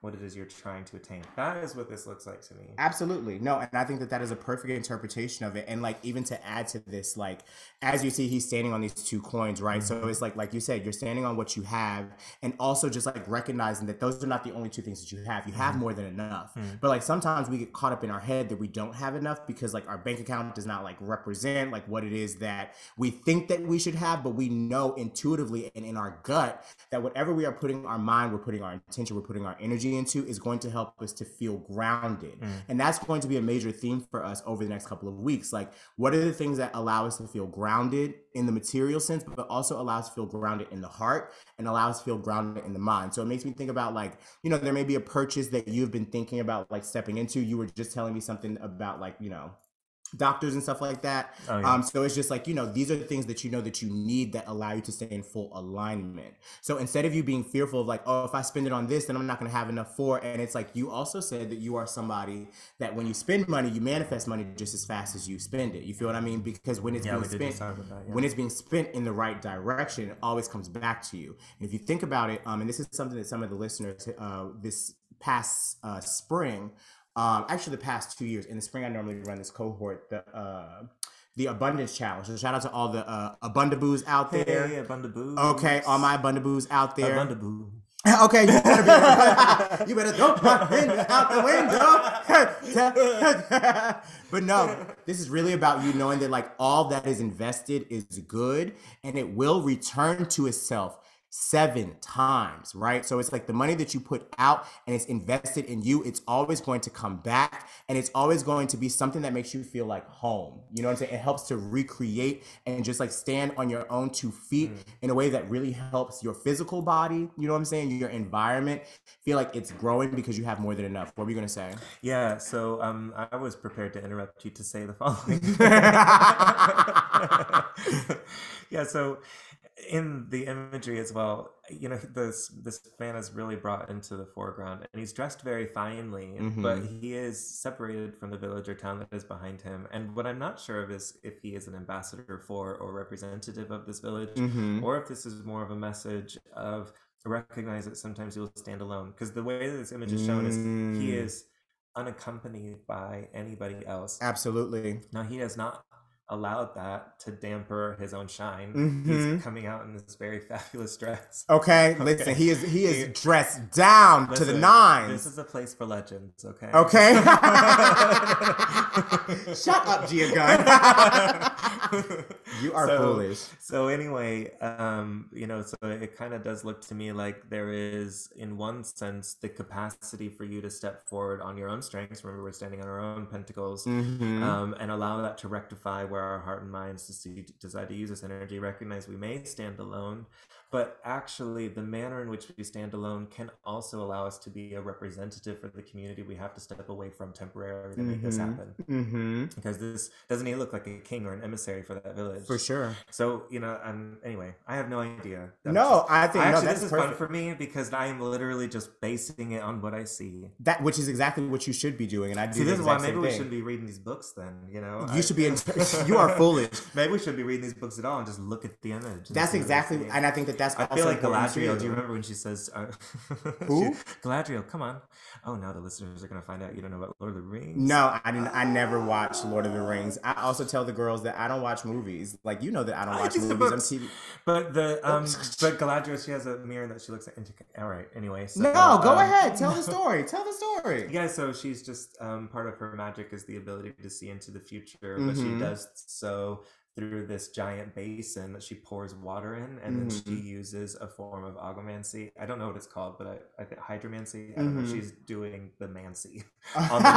what it is you're trying to attain that is what this looks like to me Absolutely. No, and I think that that is a perfect interpretation of it. And like even to add to this, like as you see, he's standing on these two coins, right? So it's like like you said, you're standing on what you have, and also just like recognizing that those are not the only two things that you have. You have more than enough. Mhm. But like sometimes we get caught up in our head that we don't have enough because like our bank account does not like represent like what it is that we think that we should have, but we know intuitively and in our gut that whatever we are putting our mind, we're putting our intention, we're putting our energy energy into is going to help us to feel grounded. Mm. And that's going to be a major theme for us over the next couple of weeks. Like, what are the things that allow us to feel grounded in the material sense, but also allow us to feel grounded in the heart and allow us to feel grounded in the mind? So it makes me think about, like, you know, there may be a purchase that you've been thinking about, like, stepping into. You were just telling me something about, like, you know, doctors and stuff like that. Oh, yeah. Um, so it's just like, you know, these are the things that you know that you need that allow you to stay in full alignment. So instead of you being fearful of like, oh, if I spend it on this, then I'm not gonna have enough for. And it's like you also said that you are somebody that when you spend money, you manifest money just as fast as you spend it. You feel what I mean? Because when it's Yeah, being spent just talk about that, yeah. when it's being spent in the right direction, it always comes back to you. And if you think about it, um, and this is something that some of the listeners uh, this past uh, spring, um, actually the past two years, in the spring I normally run this cohort, the uh, the abundance challenge. So shout out to all the uh, abundaboos out there. hey, Abundaboo. Okay, all my abundaboos out there. Abundaboo. Okay, you better be, you better throw my finger out the window. but no, this is really about you knowing that like all that is invested is good and it will return to itself seven times, right? So it's like the money that you put out and it's invested in you, it's always going to come back and it's always going to be something that makes you feel like home. You know what I'm saying? It helps to recreate and just like stand on your own two feet in a way that really helps your physical body, you know what I'm saying? Your environment feel like it's growing because you have more than enough. What were you going to say? Yeah, so um, I was prepared to interrupt you to say the following. yeah, so in the imagery as well, you know, this this man is really brought into the foreground, and he's dressed very finely, but he is separated from the village or town that is behind him. And what I'm not sure of is if he is an ambassador for or representative of this village, Mhm. or if this is more of a message of recognize that sometimes you will stand alone. Because the way that this image is shown is he Mm. is unaccompanied by anybody else. Absolutely. Now he has not allowed that to damper his own shine. Mhm. He's coming out in this very fabulous dress. Okay, Okay. listen, he is he is He- dressed down to the Listen, nines. This is a place for legends, okay? Okay. Shut up, Gia Gunn. you are So- foolish. So anyway, um, you know, so it kind of does look to me like there is, in one sense, the capacity for you to step forward on your own strengths. Remember, we're standing on our own pentacles, Mhm. um, and allow that to rectify where our heart and minds decide, decide to use this energy. Recognize we may stand alone, but actually, the manner in which we stand alone can also allow us to be a representative for the community we have to step away from temporarily to make this Mhm. happen. Mm-hmm. Because this doesn't he look like a king or an emissary for that village? For sure. So you know, um, anyway, I have no idea. I'm No, just- I think no, actually that's this is perfect. fun for me because I am literally just basing it on what I see. That which is exactly what you should be doing, and I do See, this is why maybe we shouldn't be reading these books. Then you know, You I- should be. In, you are foolish. maybe we shouldn't be reading these books at all and just look at the image. That's see what we exactly, and I think that that's. I also feel like Galadriel. Do you remember when she says, uh, Who? she- Galadriel, come on. Oh, no, the listeners are going to find out you don't know about Lord of the Rings. No, I didn't. I never watched Lord of the Rings. I also tell the girls that I don't watch movies. Like you know that I don't I watch the movies on. TV. But the um, but Galadriel, she has a mirror that she looks at. Into, all right. Anyway, so, No, go um, ahead. Tell the story. Tell the story. Yeah, so she's just um, part of her magic is the ability to see into the future, but she Mhm. does so through this giant basin that she pours water in, and then she Mhm. uses a form of agomancy. I don't know what it's called, but I, I think hydromancy. I don't know. Mhm. She's doing the mancy on the-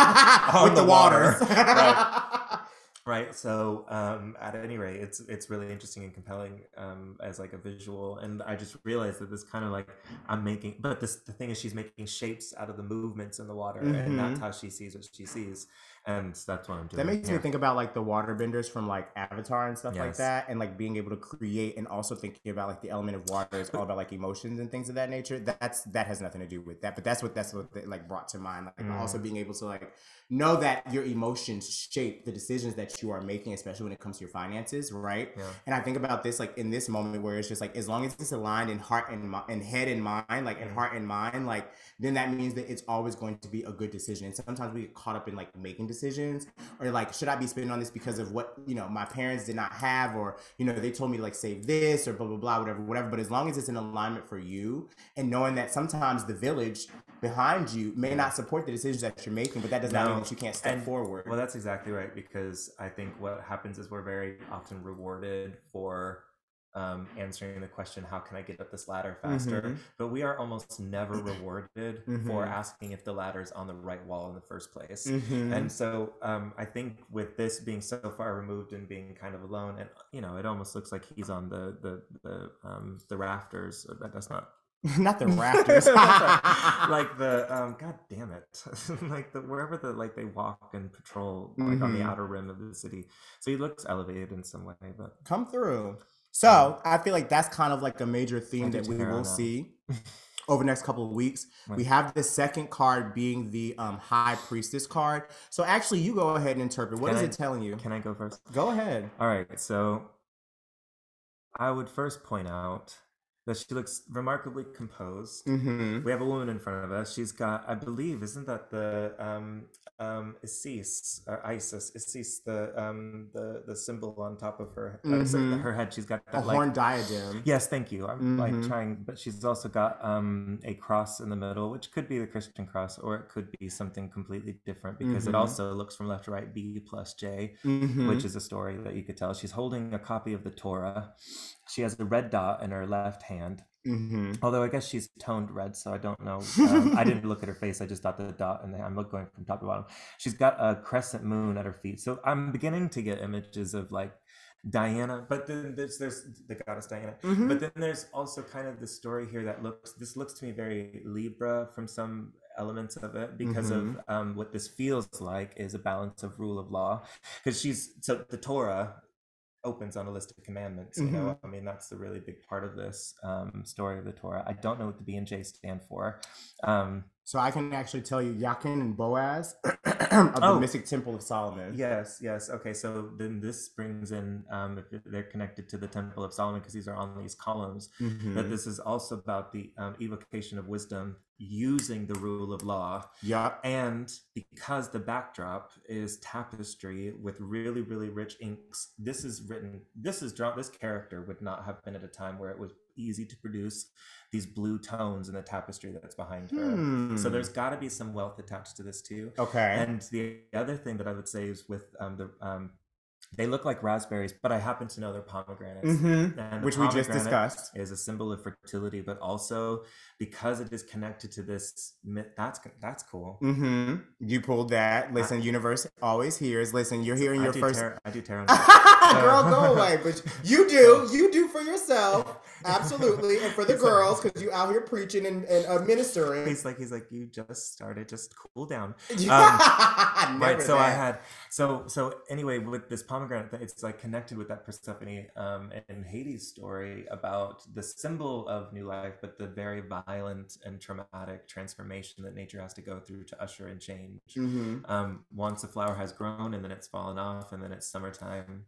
on with the, the water. water. Right. right so um at any rate it's it's really interesting and compelling um as like a visual and i just realized that this kind of like i'm making but this the thing is she's making shapes out of the movements in the water and that's Mhm. how she sees what she sees and that's what i'm doing That makes me think about like the water benders from like Avatar and stuff like that, and like being able to create, and also thinking about like the element of water is all about like emotions and things of that nature. That's that has nothing to do with that, but that's what that's what like brought to mind. Like Mm. also being able to like know that your emotions shape the decisions that you are making, especially when it comes to your finances, right? Yeah. And I think about this like in this moment where it's just like as long as it's aligned in heart and and head and mind, like in Mhm. heart and mind, like then that means that it's always going to be a good decision. And sometimes we get caught up in like making decisions or like should I be spending on this because of what you know my parents did not have or you know they told me to like save this or blah blah blah whatever whatever. But as long as it's in alignment for you and knowing that sometimes the village behind you may not support the decisions that you're making, but that does not mean that you can't step And- forward. Well, that's exactly right because I think what happens is we're very often rewarded for um, answering the question, "How can I get up this ladder faster?" Mhm. But we are almost never rewarded for Mhm. asking if the ladder is on the right wall in the first place. Mhm. And so um, I think with this being so far removed and being kind of alone, and you know, it almost looks like he's on the the the um, the rafters. Uh, That, that's not not the rafters. like the um, god damn it, like the wherever the like they walk and patrol like on the Mhm. outer rim of the city. So he looks elevated in some way, but come through. So I feel like that's kind of like a major theme that we will see over the next couple of weeks. We have the second card being the um, High Priestess card. So actually, you go ahead and interpret. What Can is I- it telling you? can I go first? Go ahead. All right, so I would first point out that she looks remarkably composed. Mm-hmm. We have a woman in front of us. She's got, I believe, isn't that the um um Isis or Isis? Isis, the um the the symbol on top of her uh, so Mhm. her head. She's got A that like horn diadem. Yes, thank you. I'm like Mhm. trying, but she's also got um, a cross in the middle, which could be the Christian cross, or it could be something completely different because Mhm. it also looks from left to right B plus J, Mhm. which is a story that you could tell. She's holding a copy of the Torah. She has a red dot in her left hand, Mhm. although I guess she's toned red, so I don't know. Um, I didn't look at her face. I just thought the dot, and I'm going from top to bottom. She's got a crescent moon at her feet, so I'm beginning to get images of like Diana, but then there's there's the goddess Diana. Mhm. But then there's also kind of the story here that looks this looks to me very Libra from some elements of it because of um, what this feels like is a balance of rule of law because she's so the Torah opens on a list of commandments you know? I mean that's the really big part of this um, story of the torah. I don't know what the b and j stand for. Um, So I can actually tell you Yakin and Boaz of the Oh. Mystic Temple of Solomon. Yes, yes. Okay, so then this brings in um, if they're connected to the Temple of Solomon because these are on these columns. Mhm. That this is also about the um, evocation of wisdom using the rule of law, Yeah. and because the backdrop is tapestry with really, really rich inks. This is written. This is drawn. This character would not have been at a time where it was easy to produce these blue tones in the tapestry that's behind her. So Hmm. there's got to be some wealth attached to this too. Okay. And the other thing that I would say is with um, the um, they look like raspberries, but I happen to know they're pomegranates. Mhm. And the Which we just discussed. is a symbol of fertility, but also because it is connected to this myth. That's that's cool. Mm-hmm. You pulled that. Listen, universe always hears. Listen, you're hearing I your first. tarot- I do tarot. Girl, go away. But you do. You do for yourself. Absolutely. And for the He's girls, because you out here preaching and, and uh, ministering. he's like he's like you just started, just cool down. Never right so i had so so anyway with this pomegranate it's like connected with that persephone um and hades story about the symbol of new life but the very violent and traumatic transformation that nature has to go through to usher in change Mhm. um once a flower has grown and then it's fallen off and then it's summertime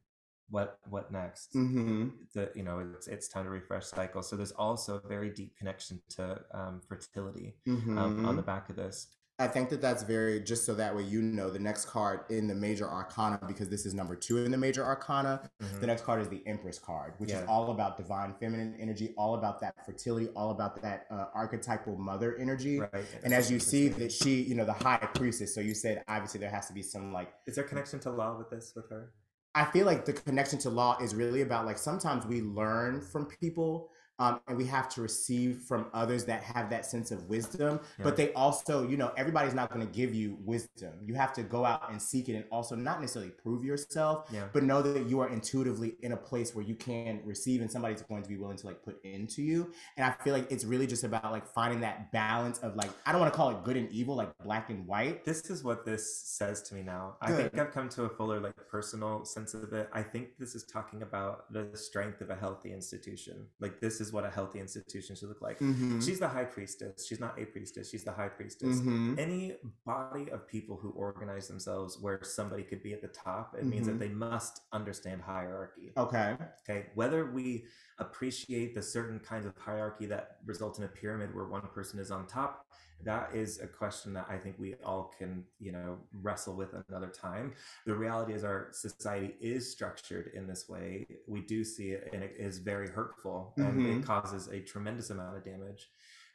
what what next Mhm. the you know it's, it's time to refresh cycle so there's also a very deep connection to um, fertility um, on Mhm. the back of this I think that that's very just so that way you know the next card in the major arcana because this is number two in the major arcana. Mhm. The next card is the Empress card, which is all about divine feminine energy, all about that fertility, all about that uh, archetypal mother energy. right And as you see that she, you know, the high priestess. So you said obviously there has to be some like Is there connection to law with this with her? I feel like the connection to law is really about like sometimes we learn from people um, and we have to receive from others that have that sense of wisdom. Yeah. But they also, you know, everybody's not going to give you wisdom. You have to go out and seek it and also not necessarily prove yourself, Yeah. but know that you are intuitively in a place where you can receive and somebody's going to be willing to like put into you. And I feel like it's really just about like finding that balance of like, I don't want to call it good and evil, like black and white. This is what this says to me now. I think I've come to a fuller like personal sense of it. I think this is talking about the strength of a healthy institution. Like this is what a healthy institution should look like. Mhm. She's the high priestess. She's not a priestess. She's the high priestess. Mhm. Any body of people who organize themselves where somebody could be at the top, it means Mhm. that they must understand hierarchy. Okay. Okay, whether we appreciate the certain kinds of hierarchy that result in a pyramid where one person is on top, that is a question that I think we all can, you know, wrestle with another time. The reality is our society is structured in this way. We do see it, and it is very hurtful, and Mhm. it causes a tremendous amount of damage.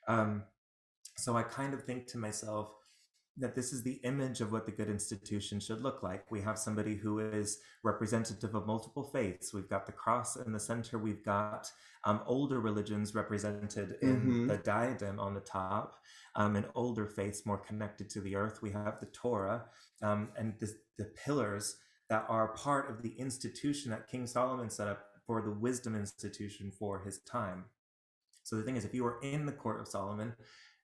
Um, so I kind of think to myself, that this is the image of what the good institution should look like. We have somebody who is representative of multiple faiths. We've got the cross in the center. We've got um, older religions represented in Mhm. the diadem on the top, um, and older faiths more connected to the earth. We have the Torah um, and the, the pillars that are part of the institution that King Solomon set up for the wisdom institution for his time. So the thing is, if you were in the court of Solomon,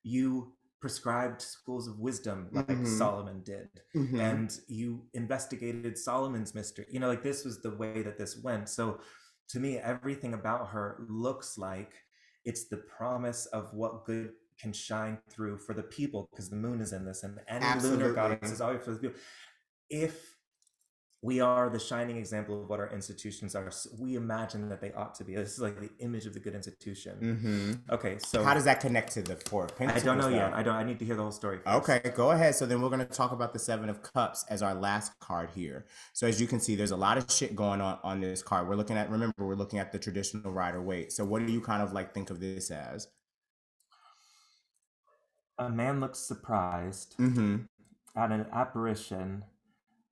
you prescribed schools of wisdom like Mhm. Solomon did, Mhm. and you investigated Solomon's mystery. You know, like this was the way that this went. So to me, everything about her looks like it's the promise of what good can shine through for the people because the moon is in this, and any lunar goddess is always for the people. If we are the shining example of what our institutions are, we imagine that they ought to be. This is like the image of the good institution. Mhm. Okay, so How does that connect to the four I don't know yet. I don't. I need to hear the whole story. First. Okay, go ahead. So then we're going to talk about the Seven of Cups as our last card here. So as you can see, there's a lot of shit going on on this card. We're looking at, remember, we're looking at the traditional Rider Waite. So what do you kind of like think of this as? A man looks surprised Mm-hmm. at an apparition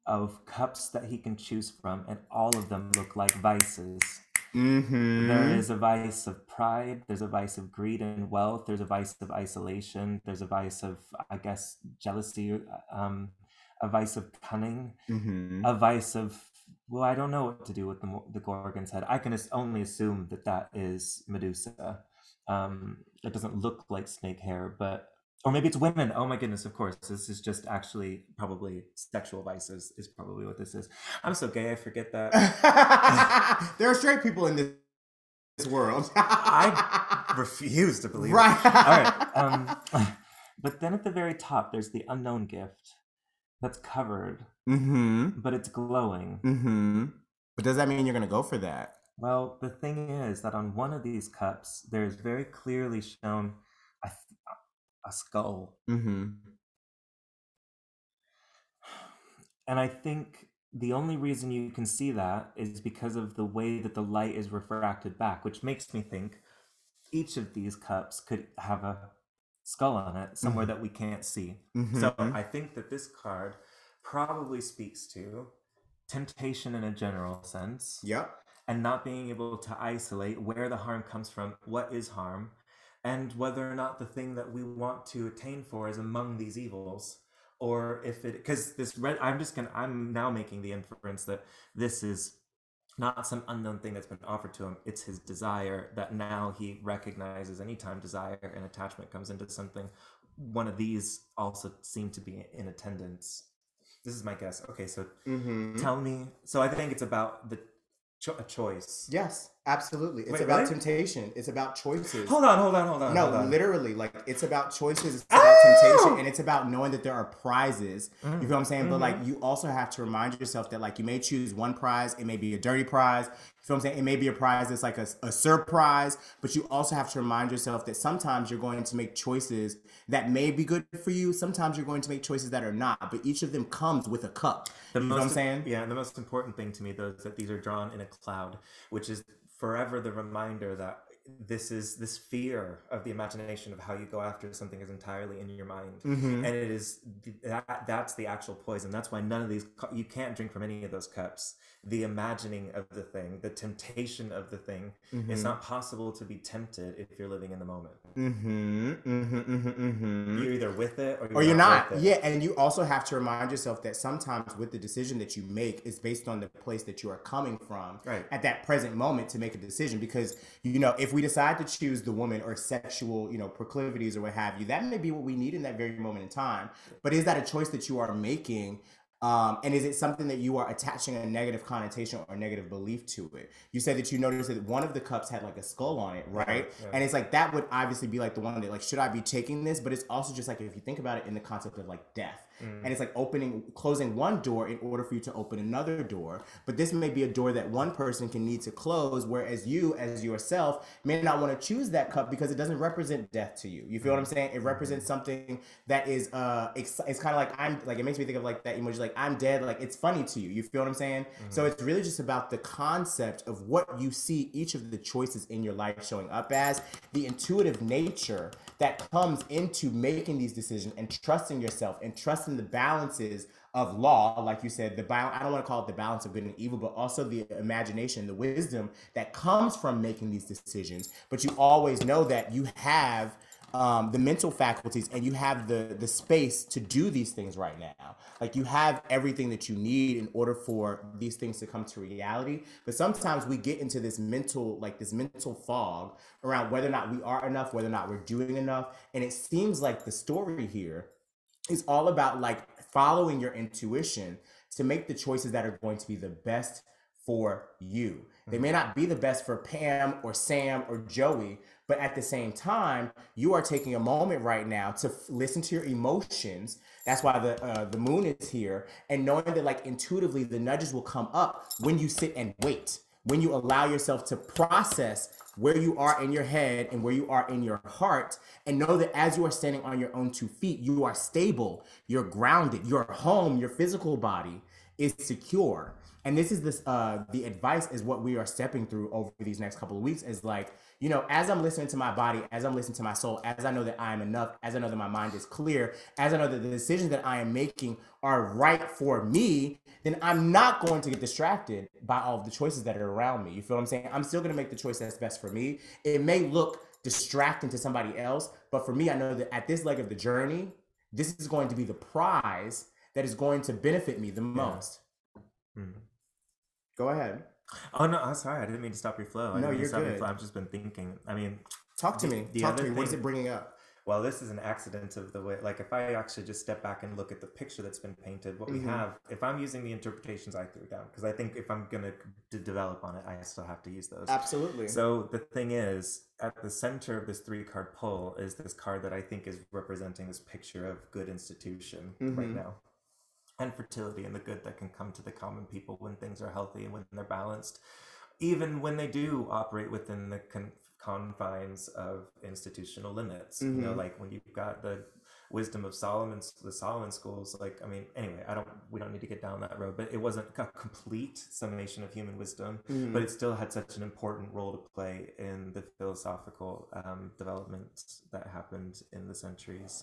of cups that he can choose from, and all of them look like vices. Mm-hmm. There is a vice of pride. There's a vice of greed and wealth. There's a vice of isolation. There's a vice of, I guess, jealousy. Um, a vice of cunning. Mm-hmm. A vice of, well, I don't know what to do with the the Gorgon's head. I can only assume that that is Medusa. Um, it doesn't look like snake hair, but or maybe it's women. Oh my goodness! Of course, this is just actually probably sexual vices. Is probably what this is. I'm so gay. I forget that. there are straight people in this, world. I refuse to believe. it. right. All right. Um, but then at the very top, there's the unknown gift that's covered, mm-hmm. but it's glowing. Mm-hmm. But does that mean you're gonna go for that? Well, the thing is that on one of these cups, there's very clearly shown a, a skull. Mm-hmm. And I think the only reason you can see that is because of the way that the light is refracted back, which makes me think each of these cups could have a skull on it somewhere that we can't see. So Mhm. I think that this card probably speaks to temptation in a general sense. Yep. and not being able to isolate where the harm comes from, what is harm, and whether or not the thing that we want to attain for is among these evils, or if it because this red. I'm just gonna. I'm now making the inference that this is not some unknown thing that's been offered to him. It's his desire that now he recognizes. Anytime desire and attachment comes into something, one of these also seem to be in attendance. This is my guess. Okay, so Mm-hmm. tell me. So I think it's about the cho- a choice. Yes, absolutely. It's Wait, about really? temptation. It's about choices. Hold on, hold on, hold on. no, hold on. literally, like it's about choices, it's temptation, and it's about knowing that there are prizes. You feel what I'm saying? But like mm-hmm. you also have to remind yourself that like you may choose one prize, it may be a dirty prize. You feel what I'm saying? It may be a prize that's like a, a surprise, but you also have to remind yourself that sometimes you're going to make choices that may be good for you. Sometimes you're going to make choices that are not, but each of them comes with a cup. The you know what I'm saying? Yeah, and the most important thing to me though is that these are drawn in a cloud, which is forever the reminder that this is this fear of the imagination of how you go after something is entirely in your mind. Mhm. and it is that that's the actual poison. That's why none of these you can't drink from any of those cups the imagining of the thing the temptation of the thing it's Mhm. not possible to be tempted if you're living in the moment Mm-hmm. Mm-hmm. Mm-hmm. Mm-hmm. you're either with it or you're, or you're not it. yeah and you also have to remind yourself that sometimes with the decision that you make is based on the place that you are coming from Right. at that present moment to make a decision because you know if we decide to choose the woman or sexual you know proclivities or what have you that may be what we need in that very moment in time but is that a choice that you are making um, and is it something that you are attaching a negative connotation or negative belief to it? You said that you noticed that one of the cups had like a skull on it, right? yeah. And it's like that would obviously be like the one that like should I be taking this? But it's also just like if you think about it in the concept of like death, Mm. and it's like opening, closing one door in order for you to open another door. But this may be a door that one person can need to close, whereas you, as yourself, may not want to choose that cup because it doesn't represent death to you. You feel what I'm mm. saying? It represents something that is uh, ex- it's kind of like I'm like it makes me think of like that emoji like I'm dead. Like it's funny to you. You feel what I'm saying? So mm-hmm. it's really just about the concept of what you see each of the choices in your life showing up as, the intuitive nature that comes into making these decisions and trusting yourself and trusting the balances of law, like you said, the balance, I don't want to call it the balance of good and evil, but also the imagination, the wisdom that comes from making these decisions. But you always know that you have um, the mental faculties and you have the the space to do these things right now. Like you have everything that you need in order for these things to come to reality. But sometimes we get into this mental like this mental fog around whether or not we are enough whether or not we're doing enough. And it seems like the story here is all about like following your intuition to make the choices that are going to be the best for you. They may not be the best for Pam or Sam or Joey, but at the same time, you are taking a moment right now to f- listen to your emotions. That's why the uh, the moon is here, and knowing that like intuitively the nudges will come up when you sit and wait, when you allow yourself to process where you are in your head and where you are in your heart, and know that as you are standing on your own two feet, you are stable, you're grounded, your home, your physical body is secure. And this is this uh the advice is what we are stepping through over these next couple of weeks is like you know as i'm listening to my body as i'm listening to my soul as i know that i am enough as i know that my mind is clear as i know that the decisions that i am making are right for me then i'm not going to get distracted by all of the choices that are around me. You feel what i'm saying? I'm still going to make the choice that's best for me. It may look distracting to somebody else but for me i know that at this leg of the journey this is going to be the prize that is going to benefit me the most. Hmm. Go ahead. Oh no, I'm sorry. I didn't mean to stop your flow. I No, you're stop your good. flow. I've just been thinking. I mean, Talk to The- me. the Talk to me. What is it bringing up? well, this is an accident of the way. Like, if I actually just step back and look at the picture that's been painted, what Mhm. we have. If I'm using the interpretations I threw down, because I think if I'm gonna develop on it, I still have to use those. Absolutely. So the thing is, at the center of this three card pull is this card that I think is representing this picture of good institution right Mhm. now. And fertility and the good that can come to the common people when things are healthy and when they're balanced, even when they do operate within the con- confines of institutional limits. You know, Mhm. like when you've got the wisdom of Solomon's the Solomon schools. Like, I mean, anyway, I don't. We don't need to get down that road, but it wasn't a complete summation of human wisdom Mhm. but it still had such an important role to play in the philosophical um, development that happened in the centuries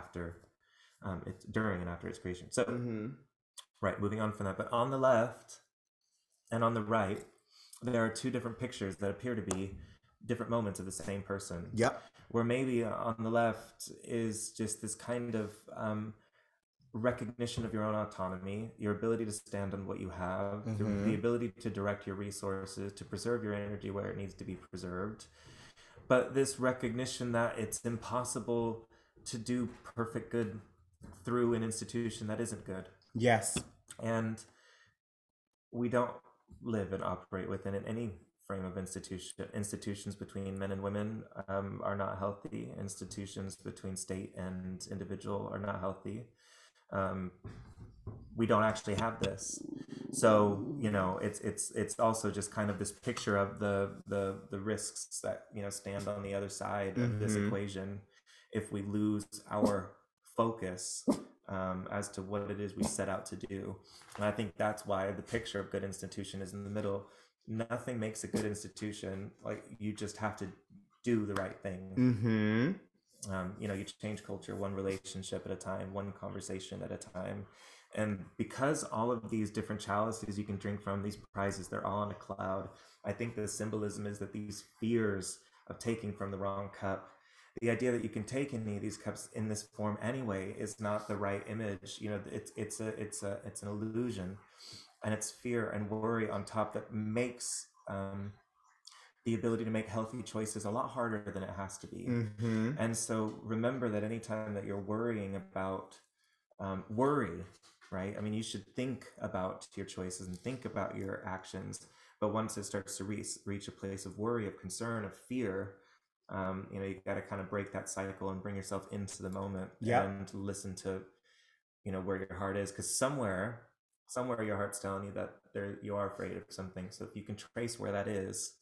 after um, it during and after its creation. So, Mhm. right, moving on from that, but on the left and on the right, there are two different pictures that appear to be different moments of the same person Yep. where maybe on the left is just this kind of um, recognition of your own autonomy, your ability to stand on what you have, the, Mhm. the ability to direct your resources, to preserve your energy where it needs to be preserved. But this recognition that it's impossible to do perfect good through an institution that isn't good. Yes. and we don't live and operate within any frame of institution institutions between men and women um, are not healthy. Institutions between state and individual are not healthy. Um, we don't actually have this. So you know it's it's it's also just kind of this picture of the the the risks that you know stand on the other side of this Mhm. equation. If we lose our focus um, as to what it is we set out to do. And i think that's why the picture of good institution is in the middle. Nothing makes a good institution like you just have to do the right thing. Mm-hmm. um, you know you change culture one relationship at a time one conversation at a time. And because all of these different chalices you can drink from these prizes they're all in a cloud i think the symbolism is that these fears of taking from the wrong cup the idea that you can take any of these cups in this form anyway is not the right image you know it's it's a it's a it's an illusion and it's fear and worry on top that makes um, the ability to make healthy choices a lot harder than it has to be Mm-hmm. and so remember that anytime that you're worrying about um, worry, right? I mean, you should think about your choices and think about your actions. But once it starts to reach, reach a place of worry, of concern, of fear, um, you know, you got to kind of break that cycle and bring yourself into the moment Yep. and listen to, you know, where your heart is. Because somewhere, somewhere your heart's telling you that there you are afraid of something. So if you can trace where that is,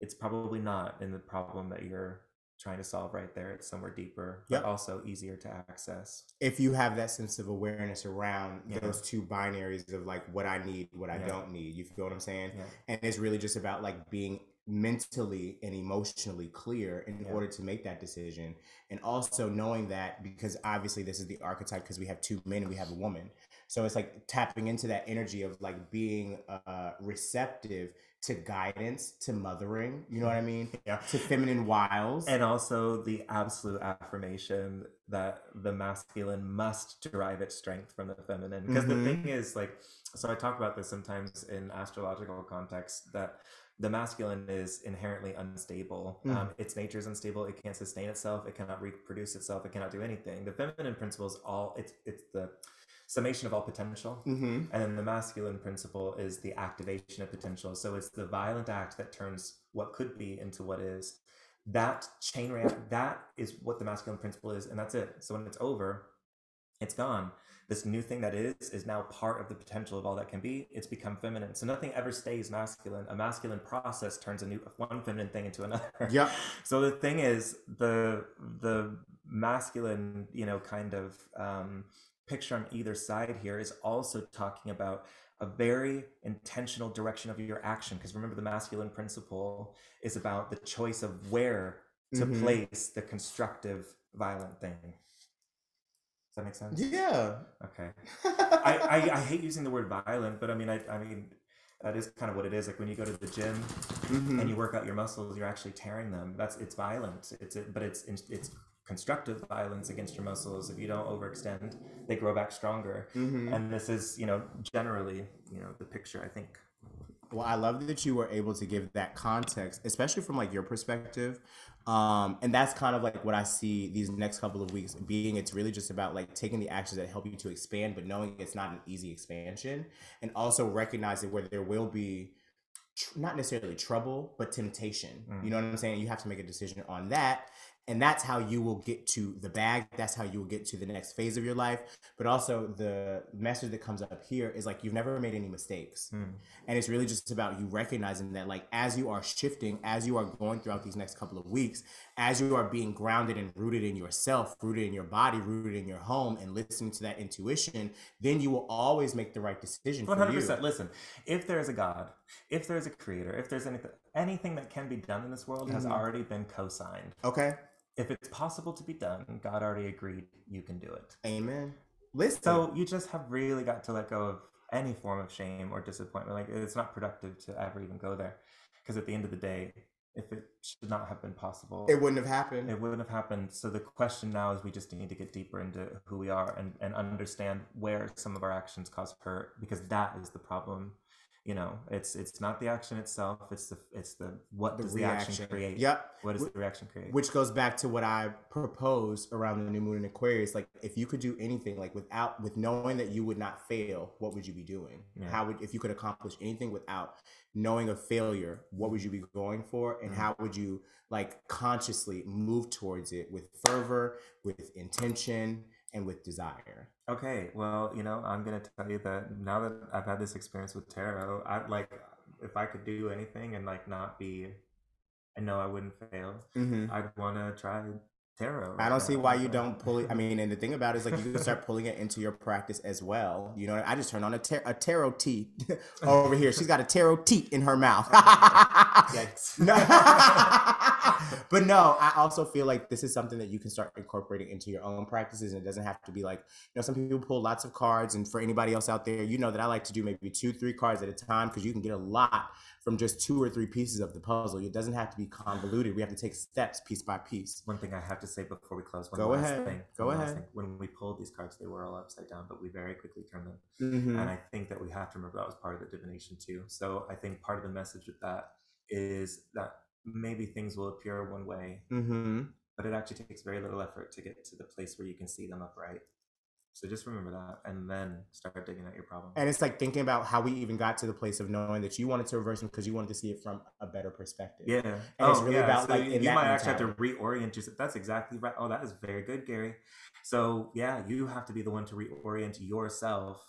it's probably not in the problem that you're trying to solve right there. It's somewhere deeper, Yep. but also easier to access. If you have that sense of awareness around Yeah. those two binaries of like what I need, what I Yeah. don't need, you feel what I'm saying? Yeah. And it's really just about like being mentally and emotionally clear in Yeah. order to make that decision and also knowing that because obviously this is the archetype because we have two men and we have a woman so it's like tapping into that energy of like being uh receptive to guidance to mothering you know what i mean Yeah. to feminine wiles And also the absolute affirmation that the masculine must derive its strength from the feminine. Because Mhm. the thing is, like, so I talk about this sometimes in astrological context that the masculine is inherently unstable. Mm. Um, its nature is unstable. It can't sustain itself. It cannot reproduce itself. It cannot do anything. The feminine principle is all. It's it's the summation of all potential. mm-hmm. And then the masculine principle is the activation of potential. So it's the violent act that turns what could be into what is. That chain reaction. that is what the masculine principle is, and that's it. So when it's over, it's gone. This new thing that is is now part of the potential of all that can be. It's become feminine. So nothing ever stays masculine. A masculine process turns a new one feminine thing into another. yeah So the thing is, the the masculine, you know, kind of um, picture on either side here is also talking about a very intentional direction of your action. Because remember, the masculine principle is about the choice of where to Mhm. place the constructive, violent thing. That make sense? yeah Okay. I, I, I hate using the word violent, but I mean, I, I mean, that is kind of what it is. Like when you go to the gym Mhm. and you work out your muscles, you're actually tearing them. That's it's violent. It's it, but it's it's constructive violence against your muscles. If you don't overextend, they grow back stronger. Mhm. And this is, you know, generally, you know, the picture. I think. Well, I love that you were able to give that context, especially from like your perspective. Um, and that's kind of like what I see these next couple of weeks being. It's really just about like taking the actions that help you to expand, but knowing it's not an easy expansion, and also recognizing where there will be tr- not necessarily trouble, but temptation. Mm. You know what I'm saying? You have to make a decision on that. And that's how you will get to the bag. That's how you will get to the next phase of your life. But also, the message that comes up here is like, you've never made any mistakes. Hmm. And it's really just about you recognizing that, like, as you are shifting, as you are going throughout these next couple of weeks, as you are being grounded and rooted in yourself, rooted in your body, rooted in your home, and listening to that intuition, then you will always make the right decision One for hundred you. percent. Listen, if there is a God, if there is a Creator, if there's anything, anything that can be done in this world has Mhm. already been co-signed. Okay. If it's possible to be done, God already agreed you can do it. Amen. Listen. So you just have really got to let go of any form of shame or disappointment. Like it's not productive to ever even go there, because at the end of the day, if it should not have been possible, it wouldn't have happened. it wouldn't have happened. So the question now is we just need to get deeper into who we are and, and understand where some of our actions cause hurt because that is the problem. You know, it's it's not the action itself, it's the it's the what The does the action create? Yep. What does Wh- the reaction create? Which goes back to what I proposed around the new moon in Aquarius. Like, if you could do anything, like without with knowing that you would not fail, what would you be doing? Yeah. How would if you could accomplish anything without knowing of failure, what would you be going for, and Mhm. how would you like consciously move towards it with fervor, with intention, and with desire? Okay, well, you know, I'm gonna tell you that now that I've had this experience with tarot, I like if I could do anything and like not be, I know I wouldn't fail. Mm-hmm. I'd want to try tarot. I don't see why you don't pull it. I mean, and the thing about it is like you can start pulling it into your practice as well. You know, I just turned on a, tar- a tarot tea over here. She's got a tarot tea in her mouth. Yikes. but no, I also feel like this is something that you can start incorporating into your own practices. And it doesn't have to be like, you know, some people pull lots of cards. And for anybody else out there, you know that I like to do maybe two, three cards at a time because you can get a lot from just two or three pieces of the puzzle. It doesn't have to be convoluted. We have to take steps piece by piece. One thing I have to say before we close. One Go last ahead. Thing, Go ahead. thing. When we pulled these cards, they were all upside down, but we very quickly turned them. Mhm. And I think that we have to remember that was part of the divination too. So I think part of the message with that is that maybe things will appear one way, Mm-hmm. but it actually takes very little effort to get to the place where you can see them upright. So just remember that and then start digging at your problem. And it's like thinking about how we even got to the place of knowing that you wanted to reverse them because you wanted to see it from a better perspective. yeah. And oh, it's really yeah. about, so like, you, you might actually have to reorient yourself. That's exactly right. Oh, that is very good, Gary. So yeah, you have to be the one to reorient yourself.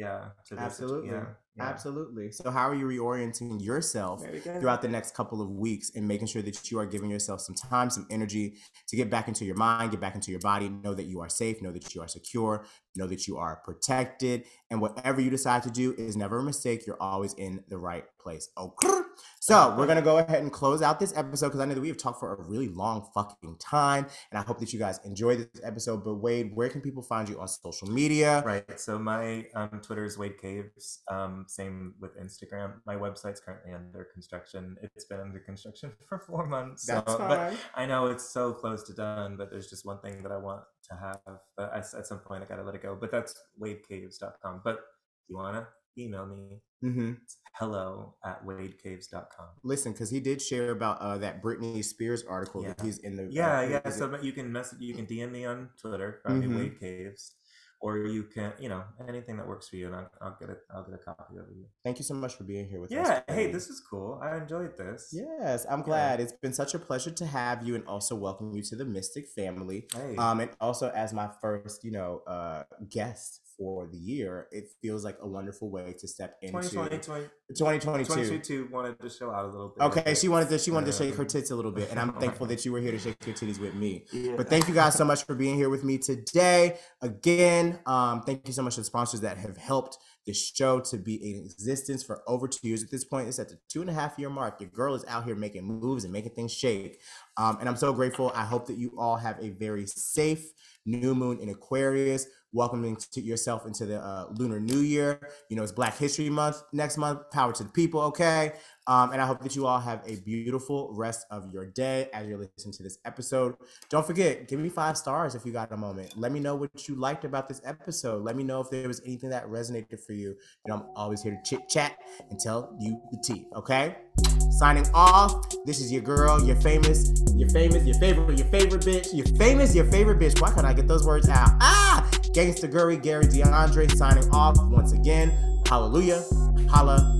Yeah. To Absolutely. Yeah. yeah. Absolutely. So, how are you reorienting yourself throughout the next couple of weeks and making sure that you are giving yourself some time, some energy to get back into your mind, get back into your body, know that you are safe, know that you are secure, know that you are protected. And whatever you decide to do is never a mistake. You're always in the right place. Oh, okay. So we're gonna go ahead and close out this episode because I know that we have talked for a really long fucking time, and I hope that you guys enjoy this episode. But Wade, where can people find you on social media? Right. So my um, Twitter is Wade Caves. Um, same with Instagram. My website's currently under construction. It's been under construction for four months. So, That's but fine. I know it's so close to done, but there's just one thing that I want to have. But I, at some point, I gotta let it go. But that's wadecaves.com. But if you wanna email me, Mm-hmm. hello at wadecaves.com. Listen, because he did share about uh, that Britney Spears article that he's in the. Yeah, uh, yeah. is it- So you can message, you can DM me on Twitter, find Mhm. Wade Caves, or you can, you know, anything that works for you, and I'll, I'll get it. I'll get a copy of you. Thank you so much for being here with us. Yeah. Hey, this is cool. I enjoyed this. Yes, I'm glad. It's been such a pleasure to have you and also welcome you to the Mystic family. Hey. Um, and also as my first, you know, uh, guest for the year, it feels like a wonderful way to step into 2020, 20, 2022. 2022 wanted to show out a little bit. Okay, she wanted to she wanted to shake her Um, tits a little bit, and I'm thankful that you were here to shake your titties with me. Yeah. But thank you guys so much for being here with me today. Again, um, thank you so much to the sponsors that have helped this show to be in existence for over two years at this point. It's at the two and a half year mark. Your girl is out here making moves and making things shake. Um, and I'm so grateful. I hope that you all have a very safe new moon in Aquarius. Welcoming to yourself into the uh, lunar new year. You know, it's Black History Month next month. Power to the people, okay? Um, and I hope that you all have a beautiful rest of your day as you're listening to this episode. Don't forget, give me five stars if you got a moment. Let me know what you liked about this episode. Let me know if there was anything that resonated for you. You know, I'm always here to chit chat and tell you the tea, okay? Signing off. This is your girl, your famous, your famous, your favorite, your favorite bitch, your famous, your favorite bitch. Why can't I get those words out? Ah! Gangsta Gurry, Gary D'Andre signing off once again. Hallelujah. Holla